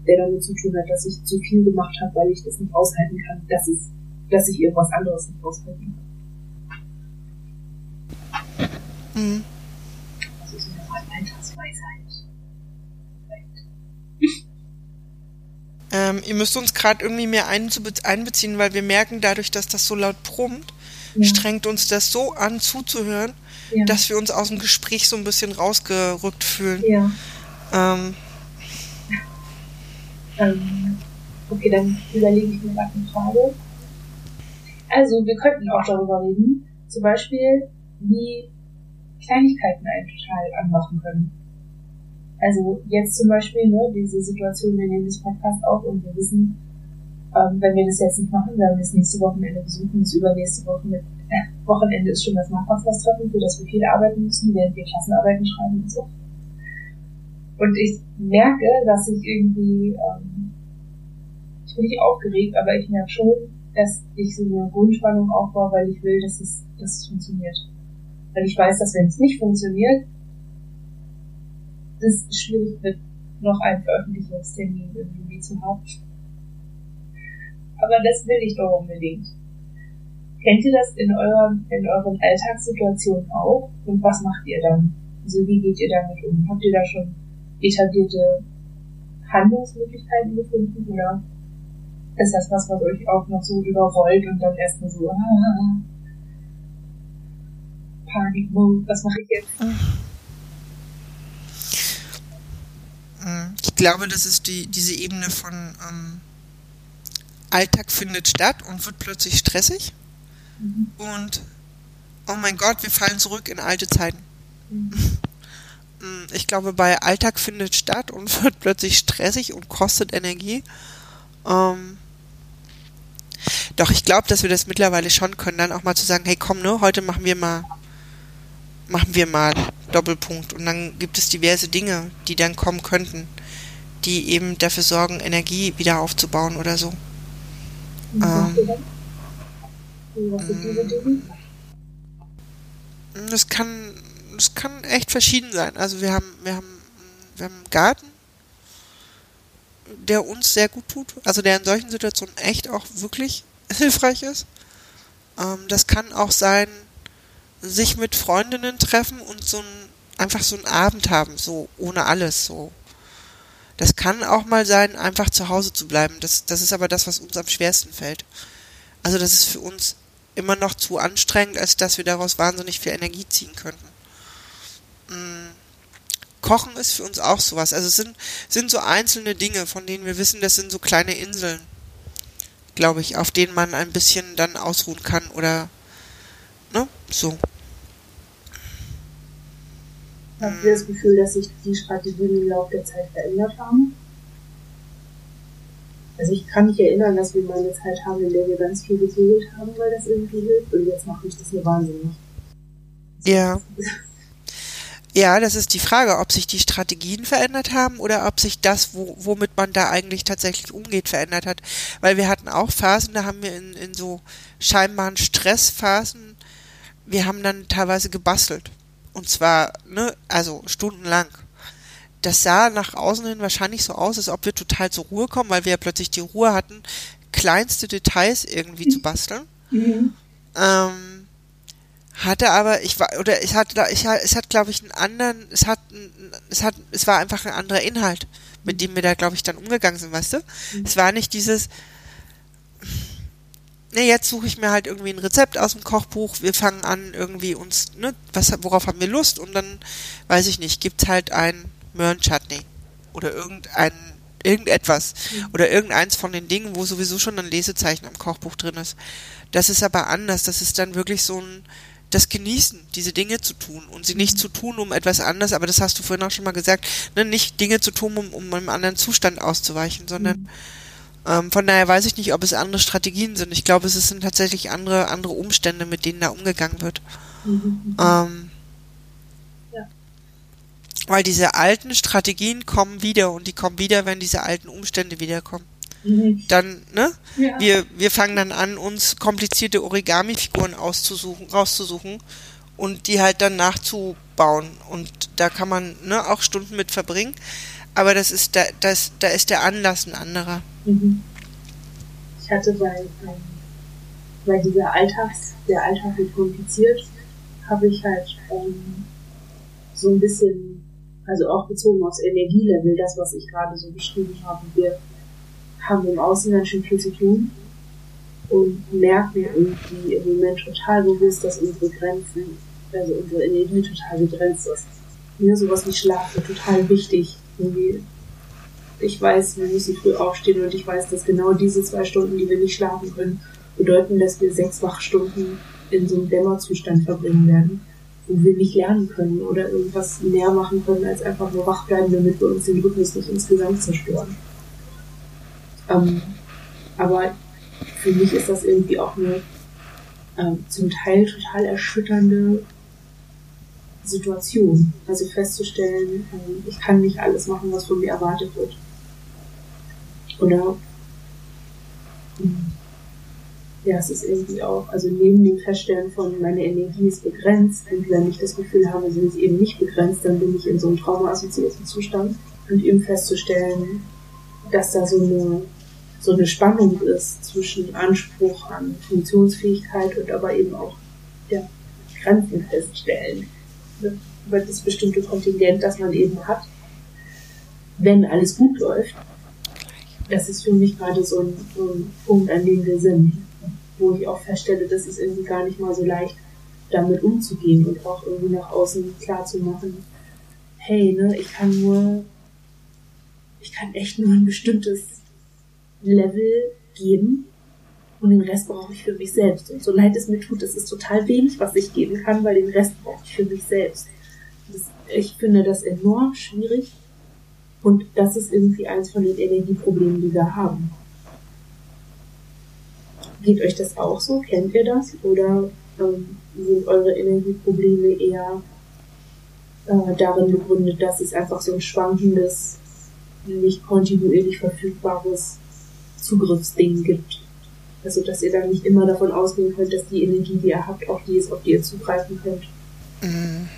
der damit zu tun hat, dass ich zu viel gemacht habe, weil ich das nicht aushalten kann, dass, es, dass ich irgendwas anderes nicht aushalten kann. Mhm. Also so eine Art Altersweisheit. Ähm, ihr müsst uns gerade irgendwie mehr einbeziehen, weil wir merken dadurch, dass das so laut brummt, ja. strengt uns das so an zuzuhören, ja. dass wir uns aus dem Gespräch so ein bisschen rausgerückt fühlen. Ja. Ähm, ähm, okay, dann überlege ich mir gerade eine Frage. Also, wir könnten auch darüber reden, zum Beispiel, wie Kleinigkeiten einen total anmachen können. Also jetzt zum Beispiel, ne, diese Situation, wir nehmen das Podcast auf und wir wissen, ähm, wenn wir das jetzt nicht machen, werden wir das nächste Wochenende besuchen, das übernächste Wochenende, äh, Wochenende ist schon das Nachwachslastreffen, für das wir viel arbeiten müssen, während wir Klassenarbeiten schreiben und so. Und ich merke, dass ich irgendwie, ähm, ich bin nicht aufgeregt, aber ich merke schon, dass ich so eine Grundspannung aufbaue, weil ich will, dass es, dass es funktioniert. Weil ich weiß, dass wenn es nicht funktioniert, das schwierig wird, noch einen Veröffentlichungstermin irgendwie zu haben. Aber das will ich doch unbedingt. Kennt ihr das in euren, in euren Alltagssituationen auch? Und was macht ihr dann? Also wie geht ihr damit um? Habt ihr da schon etablierte Handlungsmöglichkeiten gefunden oder ist das was, was euch auch noch so überrollt und dann erstmal so, ah, Panikmode, was mache ich jetzt? Mhm. Ich glaube, das ist die, diese Ebene von ähm, Alltag findet statt und wird plötzlich stressig. Mhm. Und oh mein Gott, wir fallen zurück in alte Zeiten. Mhm. Mm, ich glaube, bei Alltag findet statt und wird plötzlich stressig und kostet Energie. Ähm, doch ich glaube, dass wir das mittlerweile schon können, dann auch mal zu sagen, hey komm, ne, heute machen wir mal machen wir mal Doppelpunkt. Und dann gibt es diverse Dinge, die dann kommen könnten, die eben dafür sorgen, Energie wieder aufzubauen oder so. Ähm, das kann, das kann echt verschieden sein. Also wir haben, wir haben, wir haben einen Garten, der uns sehr gut tut, also der in solchen Situationen echt auch wirklich hilfreich ist. Ähm, das kann auch sein, sich mit Freundinnen treffen und so ein, einfach so einen Abend haben, so ohne alles, so. Das kann auch mal sein, einfach zu Hause zu bleiben. Das, das ist aber das, was uns am schwersten fällt. Also das ist für uns immer noch zu anstrengend, als dass wir daraus wahnsinnig viel Energie ziehen könnten. Mm. Kochen ist für uns auch sowas. Also es sind, sind so einzelne Dinge, von denen wir wissen, das sind so kleine Inseln, glaube ich, auf denen man ein bisschen dann ausruhen kann oder ne, so. Habt ihr das Gefühl, dass sich die Strategien im Laufe der Zeit verändert haben? Also ich kann mich erinnern, dass wir mal eine Zeit haben, in der wir ganz viel getötet haben, weil das irgendwie hilft. Und jetzt mache ich das nur wahnsinnig. Ja. Ja, das ist die Frage, ob sich die Strategien verändert haben oder ob sich das, wo, womit man da eigentlich tatsächlich umgeht, verändert hat. Weil wir hatten auch Phasen, da haben wir in, in so scheinbaren Stressphasen, wir haben dann teilweise gebastelt. Und zwar, ne, also stundenlang. Das sah nach außen hin wahrscheinlich so aus, als ob wir total zur Ruhe kommen, weil wir ja plötzlich die Ruhe hatten, kleinste Details irgendwie zu basteln. Mhm. Ähm, hatte aber, ich war, oder ich hatte, ich, es hat, glaube ich, einen anderen, es hat, es hat, es war einfach ein anderer Inhalt, mit dem wir da, glaube ich, dann umgegangen sind, weißt du? Mhm. Es war nicht dieses, ne, jetzt suche ich mir halt irgendwie ein Rezept aus dem Kochbuch, wir fangen an irgendwie uns, ne, was, worauf haben wir Lust und dann, weiß ich nicht, gibt's halt ein Möhren-Chutney oder irgendein, irgendetwas mhm. oder irgendeins von den Dingen, wo sowieso schon ein Lesezeichen am Kochbuch drin ist. Das ist aber anders, das ist dann wirklich so ein, das Genießen, diese Dinge zu tun und sie nicht mhm. zu tun, um etwas anderes, aber das hast du vorhin auch schon mal gesagt, ne, nicht Dinge zu tun, um, um einem anderen Zustand auszuweichen, sondern mhm ähm, von daher weiß ich nicht, ob es andere Strategien sind. Ich glaube, es sind tatsächlich andere, andere Umstände, mit denen da umgegangen wird. Mhm. Ähm, ja. Weil diese alten Strategien kommen wieder und die kommen wieder, wenn diese alten Umstände wiederkommen. Mhm. Dann, ne? Ja. Wir, wir fangen dann an, uns komplizierte Origami-Figuren auszusuchen, rauszusuchen und die halt dann nachzubauen. Und da kann man ne, auch Stunden mit verbringen. Aber das ist da, das, da ist der Anlass ein anderer. Mhm. Ich hatte bei, ähm, bei dieser Alltags, der Alltag wird kompliziert, habe ich halt ähm, so ein bisschen, also auch bezogen aufs Energielevel, das, was ich gerade so beschrieben habe. Wir haben im Außen ganz schön viel zu tun und merken irgendwie im Moment total bewusst, dass unsere Grenzen, also unsere Energie total begrenzt ist. Mir sowas wie Schlaf ist total wichtig. Irgendwie ich weiß, wir müssen früh aufstehen und ich weiß, dass genau diese zwei Stunden, die wir nicht schlafen können, bedeuten, dass wir sechs Wachstunden in so einem Dämmerzustand verbringen werden, wo wir nicht lernen können oder irgendwas mehr machen können, als einfach nur wach bleiben, damit wir uns den Rhythmus nicht insgesamt zerstören. Ähm, aber für mich ist das irgendwie auch eine ähm, zum Teil total erschütternde Situation. Also festzustellen, ähm, ich kann nicht alles machen, was von mir erwartet wird. Oder hm, ja, es ist irgendwie auch, also neben dem Feststellen von meine Energie ist begrenzt und wenn ich das Gefühl habe, sie ist eben nicht begrenzt, dann bin ich in so einem traumaassoziierten Zustand und eben festzustellen, dass da so eine so eine Spannung ist zwischen Anspruch an Funktionsfähigkeit und aber eben auch ja, Grenzen feststellen über das bestimmte Kontingent, das man eben hat, wenn alles gut läuft. Das ist für mich gerade so ein, so ein Punkt, an dem wir sind, wo ich auch feststelle, das ist irgendwie gar nicht mal so leicht, damit umzugehen und auch irgendwie nach außen klar zu machen, hey, ne, ich kann nur, ich kann echt nur ein bestimmtes Level geben und den Rest brauche ich für mich selbst. Und so leid es mir tut, es ist total wenig, was ich geben kann, weil den Rest brauche ich für mich selbst. Das, ich finde das enorm schwierig und das ist irgendwie eins von den Energieproblemen, die wir haben. Geht euch das auch so? Kennt ihr das? Oder ähm, sind eure Energieprobleme eher äh, darin begründet, dass es einfach so ein schwankendes, nicht kontinuierlich verfügbares Zugriffsding gibt? Also, dass ihr dann nicht immer davon ausgehen könnt, dass die Energie, die ihr habt, auch die ist, auf die ihr zugreifen könnt. Mhm.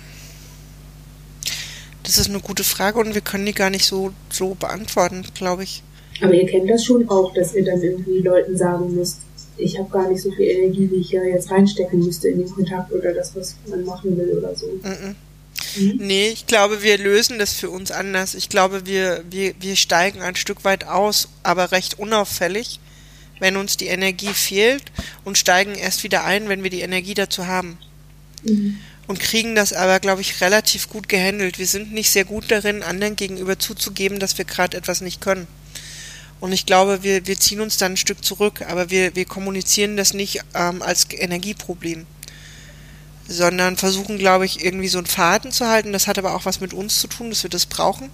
Das ist eine gute Frage und wir können die gar nicht so, so beantworten, glaube ich. Aber ihr kennt das schon auch, dass ihr dann irgendwie Leuten sagen müsst, ich habe gar nicht so viel Energie, wie ich ja jetzt reinstecken müsste in den Kontakt oder das, was man machen will oder so. Mhm. Mhm. Nee, ich glaube, wir lösen das für uns anders. Ich glaube, wir, wir, wir steigen ein Stück weit aus, aber recht unauffällig wenn uns die Energie fehlt und steigen erst wieder ein, wenn wir die Energie dazu haben. Mhm. Und kriegen das aber, glaube ich, relativ gut gehandelt. Wir sind nicht sehr gut darin, anderen gegenüber zuzugeben, dass wir gerade etwas nicht können. Und ich glaube, wir, wir ziehen uns dann ein Stück zurück, aber wir, wir kommunizieren das nicht ähm, als Energieproblem, sondern versuchen, glaube ich, irgendwie so einen Faden zu halten. Das hat aber auch was mit uns zu tun, dass wir das brauchen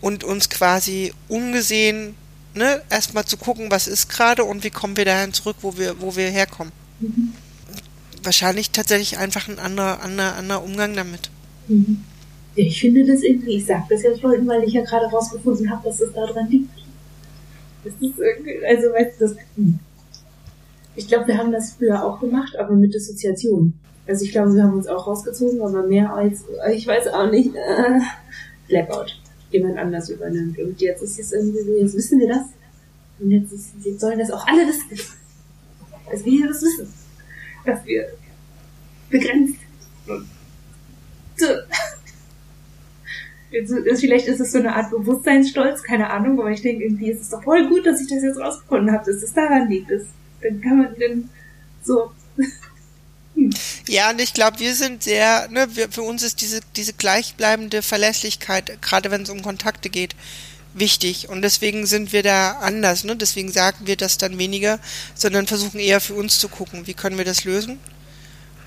und uns quasi ungesehen ne, erstmal zu gucken, was ist gerade und wie kommen wir dahin zurück, wo wir, wo wir herkommen. Mhm. Wahrscheinlich tatsächlich einfach ein anderer, anderer, anderer Umgang damit. Mhm. Ich finde das irgendwie, ich sage das jetzt Leuten, weil ich ja gerade rausgefunden habe, dass es daran liegt. Das ist irgendwie, also weißt du, das, hm. ich glaube, wir haben das früher auch gemacht, aber mit Dissoziation. Also ich glaube, wir haben uns auch rausgezogen, aber mehr als, ich weiß auch nicht, äh, Blackout jemand anders übernimmt. Und jetzt ist es irgendwie so, jetzt wissen wir das. Und jetzt, ist, jetzt sollen das auch alle wissen. Dass wir das wissen. Dass wir begrenzt sind. Jetzt, vielleicht ist es so eine Art Bewusstseinsstolz, keine Ahnung, aber ich denke irgendwie, ist es doch voll gut, dass ich das jetzt rausgefunden habe, dass es daran liegt. Dass, dann kann man dann so ja, und ich glaube, wir sind sehr, ne, wir, für uns ist diese, diese gleichbleibende Verlässlichkeit, gerade wenn es um Kontakte geht, wichtig. Und deswegen sind wir da anders, ne? Deswegen sagen wir das dann weniger, sondern versuchen eher für uns zu gucken, wie können wir das lösen.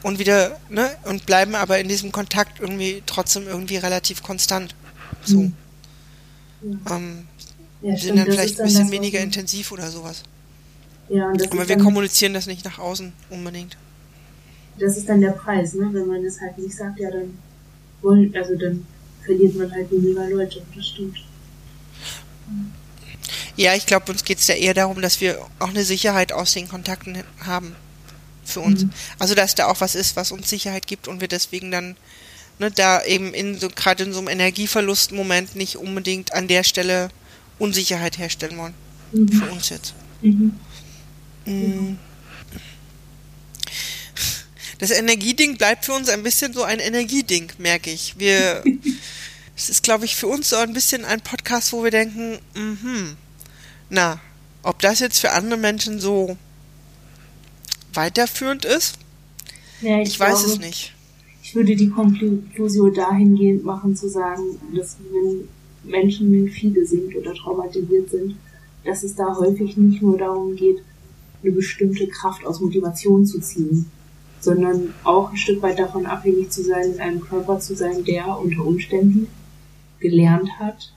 Und wieder, ne, und bleiben aber in diesem Kontakt irgendwie trotzdem irgendwie relativ konstant. So. Mhm. Ähm, ja, sind dann vielleicht ein bisschen weniger intensiv oder sowas. Ja, aber wir kommunizieren das nicht nach außen unbedingt das ist dann der Preis, ne? Wenn man das halt nicht sagt, ja, dann wollen, also dann verliert man halt weniger Leute, das stimmt. Ja, ich glaube, uns geht es ja eher darum, dass wir auch eine Sicherheit aus den Kontakten haben für uns. Mhm. Also, dass da auch was ist, was uns Sicherheit gibt und wir deswegen dann ne, da eben in so, gerade in so einem Energieverlustmoment nicht unbedingt an der Stelle Unsicherheit herstellen wollen. Mhm. Für uns jetzt. Mhm. Das Energieding bleibt für uns ein bisschen so ein Energieding, merke ich. Wir, es ist, glaube ich, für uns so ein bisschen ein Podcast, wo wir denken, mhm, Na, ob das jetzt für andere Menschen so weiterführend ist, Ja, ich, weiß glaube, es nicht. Ich würde die Konklusion dahingehend machen, zu sagen, dass wenn Menschen viele sind oder traumatisiert sind, dass es da häufig nicht nur darum geht, eine bestimmte Kraft aus Motivation zu ziehen, sondern auch ein Stück weit davon abhängig zu sein, in einem Körper zu sein, der unter Umständen gelernt hat,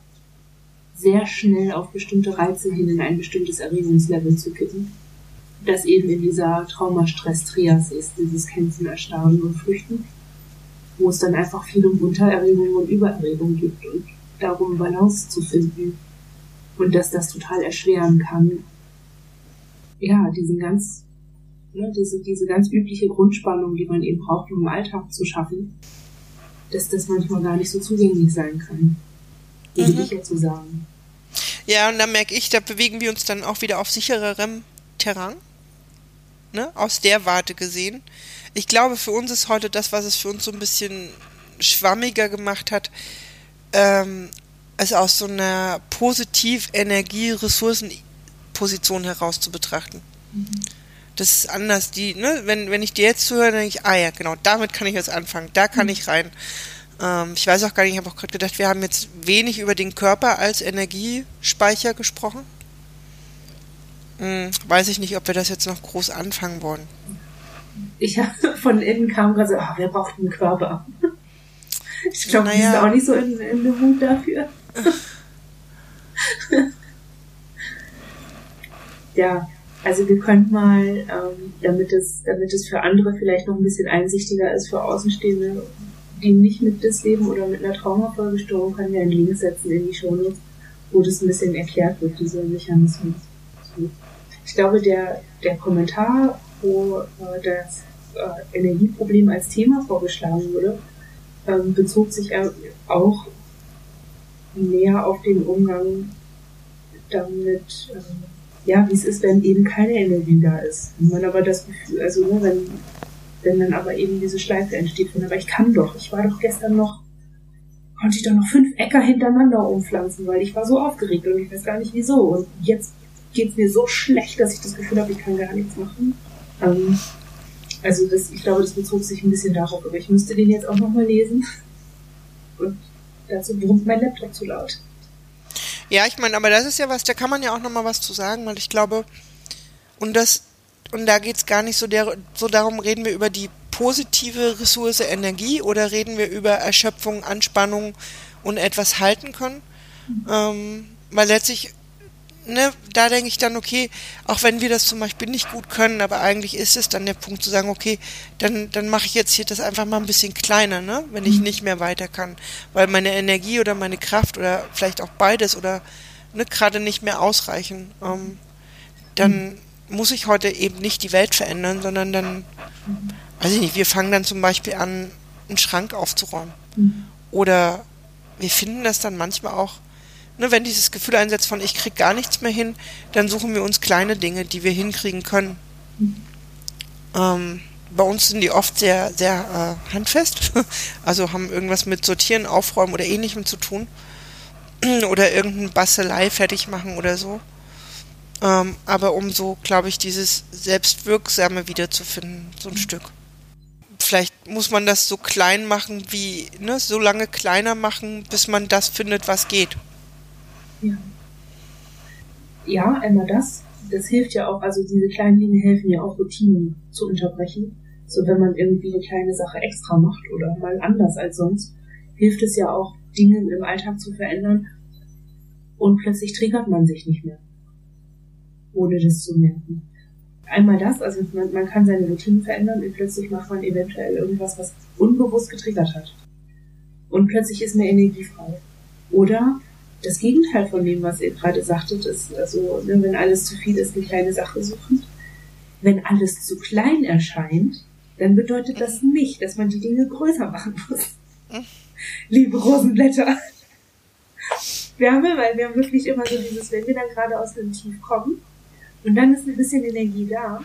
sehr schnell auf bestimmte Reize hin in ein bestimmtes Erregungslevel zu kippen. Das eben in dieser Traumastress-Trias ist, dieses Kämpfen, Erstarren und Flüchten, wo es dann einfach viel um Untererregung und Übererregung gibt und darum Balance zu finden. Und dass das total erschweren kann, ja, diesen ganz, ne, diese, diese ganz übliche Grundspannung, die man eben braucht, um im Alltag zu schaffen, dass das manchmal gar nicht so zugänglich sein kann. Würde Mhm. ich jetzt so sagen. Ja, und da merke ich, da bewegen wir uns dann auch wieder auf sichererem Terrain. Ne? Aus der Warte gesehen. Ich glaube, für uns ist heute das, was es für uns so ein bisschen schwammiger gemacht hat, ähm, es aus so einer positiv Energie-Ressourcen-Position heraus zu betrachten. Das ist anders. Die, ne, wenn, wenn ich dir jetzt zuhöre, dann denke ich, ah ja, genau, damit kann ich jetzt anfangen, da kann ich rein. Ähm, ich weiß auch gar nicht, ich habe auch gerade gedacht, wir haben jetzt wenig über den Körper als Energiespeicher gesprochen. Hm, weiß ich nicht, ob wir das jetzt noch groß anfangen wollen. Ich habe von innen kam gerade so, ah, wer braucht einen Körper? Ich glaube, die Naja. sind auch nicht so in, in dem Mut dafür. ja, also wir können mal, ähm, damit es, damit es für andere vielleicht noch ein bisschen einsichtiger ist, für Außenstehende, die nicht mit das Leben oder mit einer Traumafolgestörung, können wir einen Link setzen in die Shownotes, wo das ein bisschen erklärt wird, dieser Mechanismus. Ich glaube, der, der Kommentar, wo äh, das äh, Energieproblem als Thema vorgeschlagen wurde, ähm, bezog sich auch mehr auf den Umgang damit, ähm, ja, wie es ist, wenn eben keine Energie da ist. Wenn man aber das Gefühl, also ne, wenn, wenn dann aber eben diese Schleife entsteht von, aber ich kann doch, ich war doch gestern noch, konnte ich doch noch fünf Äcker hintereinander umpflanzen, weil ich war so aufgeregt und ich weiß gar nicht wieso. Und jetzt geht's mir so schlecht, dass ich das Gefühl habe, ich kann gar nichts machen. Ähm, also das, ich glaube, das bezog sich ein bisschen darauf, aber ich müsste den jetzt auch nochmal lesen. Und dazu brummt mein Laptop zu laut. Ja, ich meine, aber das ist ja was, da kann man ja auch nochmal was zu sagen, weil ich glaube, und das, und da geht's gar nicht so, der, so darum, reden wir über die positive Ressource Energie oder reden wir über Erschöpfung, Anspannung und etwas halten können. Ähm, weil letztlich, ne, da denke ich dann, okay, auch wenn wir das zum Beispiel nicht gut können, aber eigentlich ist es dann der Punkt zu sagen, okay, dann, dann mache ich jetzt hier das einfach mal ein bisschen kleiner, ne, wenn ich nicht mehr weiter kann. Weil meine Energie oder meine Kraft oder vielleicht auch beides oder ne, gerade nicht mehr ausreichen. Ähm, dann muss ich heute eben nicht die Welt verändern, sondern dann, weiß ich nicht, wir fangen dann zum Beispiel an, einen Schrank aufzuräumen. Oder wir finden das dann manchmal auch, ne, wenn dieses Gefühl einsetzt von ich krieg gar nichts mehr hin, dann suchen wir uns kleine Dinge, die wir hinkriegen können. Ähm, bei uns sind die oft sehr, sehr äh, handfest, also haben irgendwas mit Sortieren, Aufräumen oder ähnlichem zu tun. oder irgendeine Bastelei fertig machen oder so. Ähm, aber um so, glaube ich, dieses Selbstwirksame wiederzufinden, so ein Stück. Vielleicht muss man das so klein machen wie, ne, so lange kleiner machen, bis man das findet, was geht. Ja. Ja, einmal das. Das hilft ja auch, also diese kleinen Dinge helfen ja auch, Routinen zu unterbrechen. So wenn man irgendwie eine kleine Sache extra macht oder mal anders als sonst, hilft es ja auch, Dinge im Alltag zu verändern und plötzlich triggert man sich nicht mehr. Ohne das zu merken. Einmal das, also man, man kann seine Routinen verändern und plötzlich macht man eventuell irgendwas, was unbewusst getriggert hat. Und plötzlich ist mehr Energie frei. Oder das Gegenteil von dem, was ihr gerade sagtet, ist, also, ne, wenn alles zu viel ist, eine kleine Sache suchen. Wenn alles zu klein erscheint, dann bedeutet das nicht, dass man die Dinge größer machen muss. Liebe Rosenblätter. Wir haben immer, wir haben wirklich immer so dieses, wenn wir dann gerade aus dem Tief kommen und dann ist ein bisschen Energie da,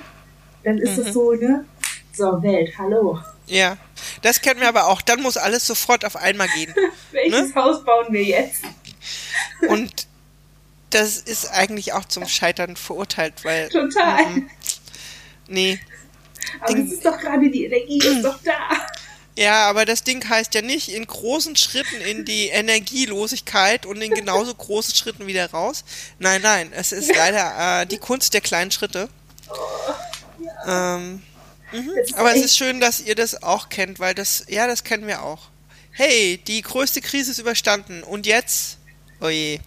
dann ist es so, ne? So, Welt, hallo. Ja, das kennen wir aber auch. Dann muss alles sofort auf einmal gehen. Welches Haus bauen wir jetzt? Und das ist eigentlich auch zum Scheitern verurteilt, weil. Total. Mhm. Nee. Aber es ist doch gerade die Energie, ist doch da. Ja, aber das Ding heißt ja nicht in großen Schritten in die Energielosigkeit und in genauso großen Schritten wieder raus. Nein, nein, es ist leider äh, die Kunst der kleinen Schritte. Ähm, mhm. Aber es ist schön, dass ihr das auch kennt, weil das, ja, das kennen wir auch. Hey, die größte Krise ist überstanden und jetzt, oh je.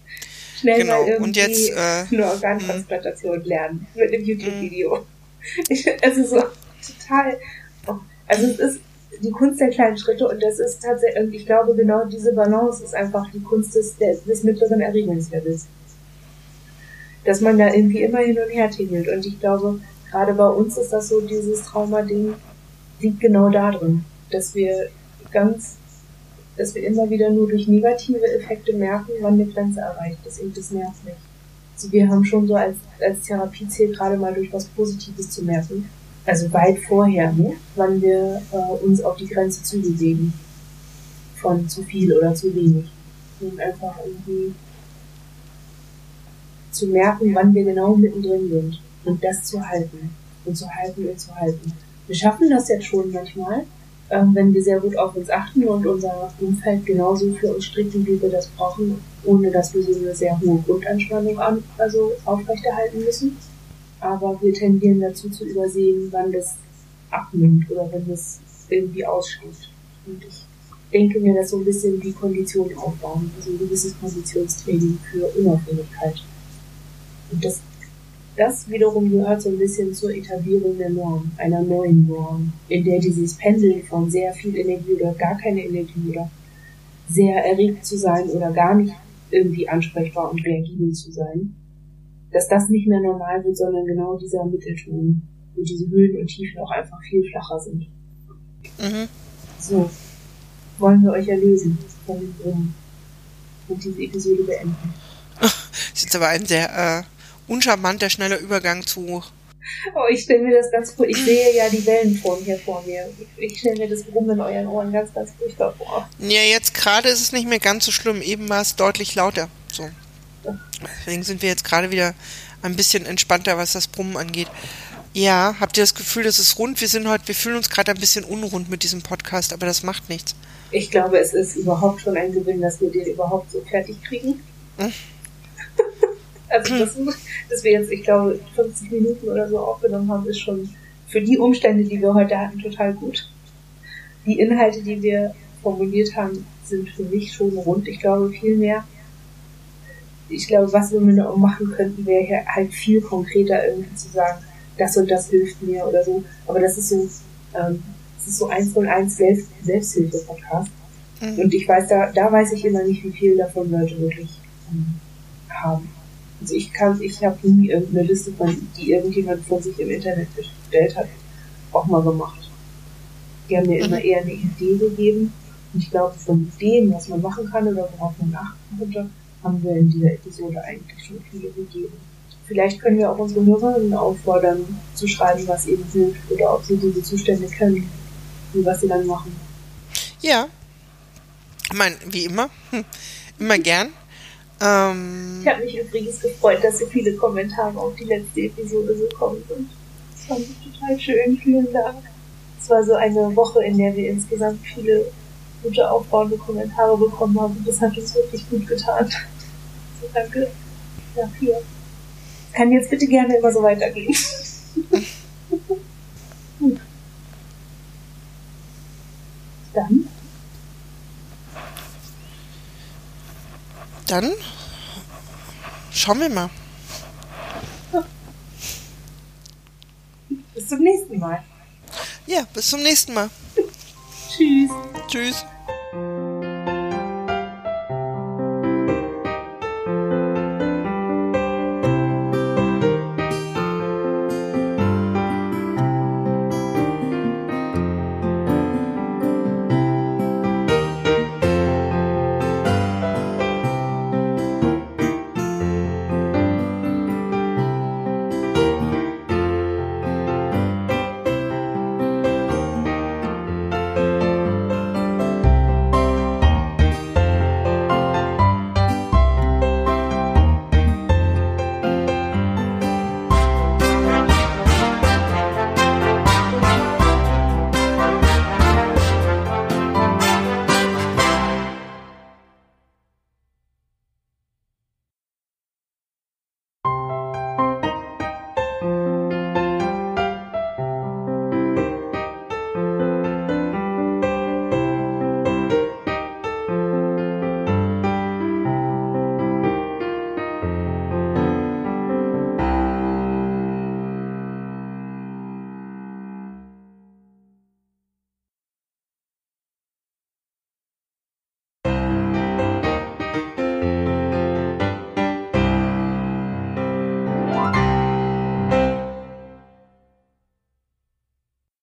Schnell Genau, mal irgendwie und jetzt, äh, eine Organtransplantation lernen mit einem YouTube-Video. Es ist so total. Also es ist die Kunst der kleinen Schritte und das ist tatsächlich, ich glaube genau diese Balance ist einfach die Kunst des, der, des mittleren Erregungslevels. Dass man da irgendwie immer hin und her tingelt und ich glaube, gerade bei uns ist das so, dieses Trauma-Ding liegt genau da drin, dass wir ganz, dass wir immer wieder nur durch negative Effekte merken, wann eine Grenze erreicht ist und das nervt nicht. Also wir haben schon so als, als Therapieziel gerade mal durch was Positives zu merken, also weit vorher, ne? wann wir äh, uns auf die Grenze zubewegen von zu viel oder zu wenig. Und einfach irgendwie zu merken, wann wir genau mittendrin sind und das zu halten und zu halten und zu halten. Wir schaffen das jetzt schon manchmal, ähm, wenn wir sehr gut auf uns achten und unser Umfeld genauso für uns stricken, wie wir das brauchen, ohne dass wir so eine sehr hohe Grundanspannung an, also aufrechterhalten müssen. Aber wir tendieren dazu zu übersehen, wann das abnimmt oder wenn das irgendwie aussteht. Und ich denke mir das so ein bisschen wie Konditionen aufbauen, also ein gewisses Konditionstraining für Unabhängigkeit. Und das, das wiederum gehört so ein bisschen zur Etablierung der Norm, einer neuen Norm, in der dieses Pendeln von sehr viel Energie oder gar keine Energie oder sehr erregt zu sein oder gar nicht irgendwie ansprechbar und reagierend zu sein, dass das nicht mehr normal wird, sondern genau dieser Mittelton, wo diese Höhen und Tiefen auch einfach viel flacher sind. Mhm. So, wollen wir euch erlösen von dem Brummen und diese Episode beenden. Ist jetzt aber ein sehr äh, uncharmanter, schneller Übergang zu. Oh, ich stelle mir das ganz cool. Ich sehe ja die Wellenform hier vor mir. Ich stelle mir das Brummen in euren Ohren ganz, ganz furchtbar vor. Ja, jetzt gerade ist es nicht mehr ganz so schlimm. Eben war es deutlich lauter. So. Deswegen sind wir jetzt gerade wieder ein bisschen entspannter, was das Brummen angeht. Ja, habt ihr das Gefühl, das ist rund? Wir sind heute, wir fühlen uns gerade ein bisschen unrund mit diesem Podcast, aber das macht nichts. Ich glaube, es ist überhaupt schon ein Gewinn, dass wir den überhaupt so fertig kriegen. Hm. also, das, dass wir jetzt, ich glaube, 50 Minuten oder so aufgenommen haben, ist schon für die Umstände, die wir heute hatten, total gut. Die Inhalte, die wir formuliert haben, sind für mich schon rund. Ich glaube, viel mehr. Ich glaube, was wir noch machen könnten, wäre hier halt viel konkreter irgendwie zu sagen, das und das hilft mir oder so. Aber das ist so, ähm, das ist so eins von eins Selbst Selbsthilfe-Podcast. Mhm. Und ich weiß, da, da weiß ich immer nicht, wie viel davon Leute wirklich ähm, haben. Also ich kann, ich habe nie irgendeine Liste von, die irgendjemand von sich im Internet gestellt hat, auch mal gemacht. Die haben mir Mhm. immer eher eine Idee gegeben. Und ich glaube, von dem, was man machen kann oder worauf man achten könnte, haben wir in dieser Episode eigentlich schon viele gegeben. Vielleicht können wir auch unsere Hörerinnen auffordern, zu schreiben, was ihnen hilft oder ob sie diese Zustände kennen und was sie dann machen. Ja. Ich meine, wie immer. Hm. Immer gern. Ähm, Ich habe mich übrigens gefreut, dass so viele Kommentare auf die letzte Episode gekommen sind. Das fand ich total schön. Vielen Dank. Es war so eine Woche, in der wir insgesamt viele gute aufbauende Kommentare bekommen haben. Und das hat uns wirklich gut getan. So, danke dafür. Kann jetzt bitte gerne immer so weitergehen. Dann dann schauen wir mal. bis zum nächsten Mal. Ja, bis zum nächsten Mal. Tschüss. Tschüss.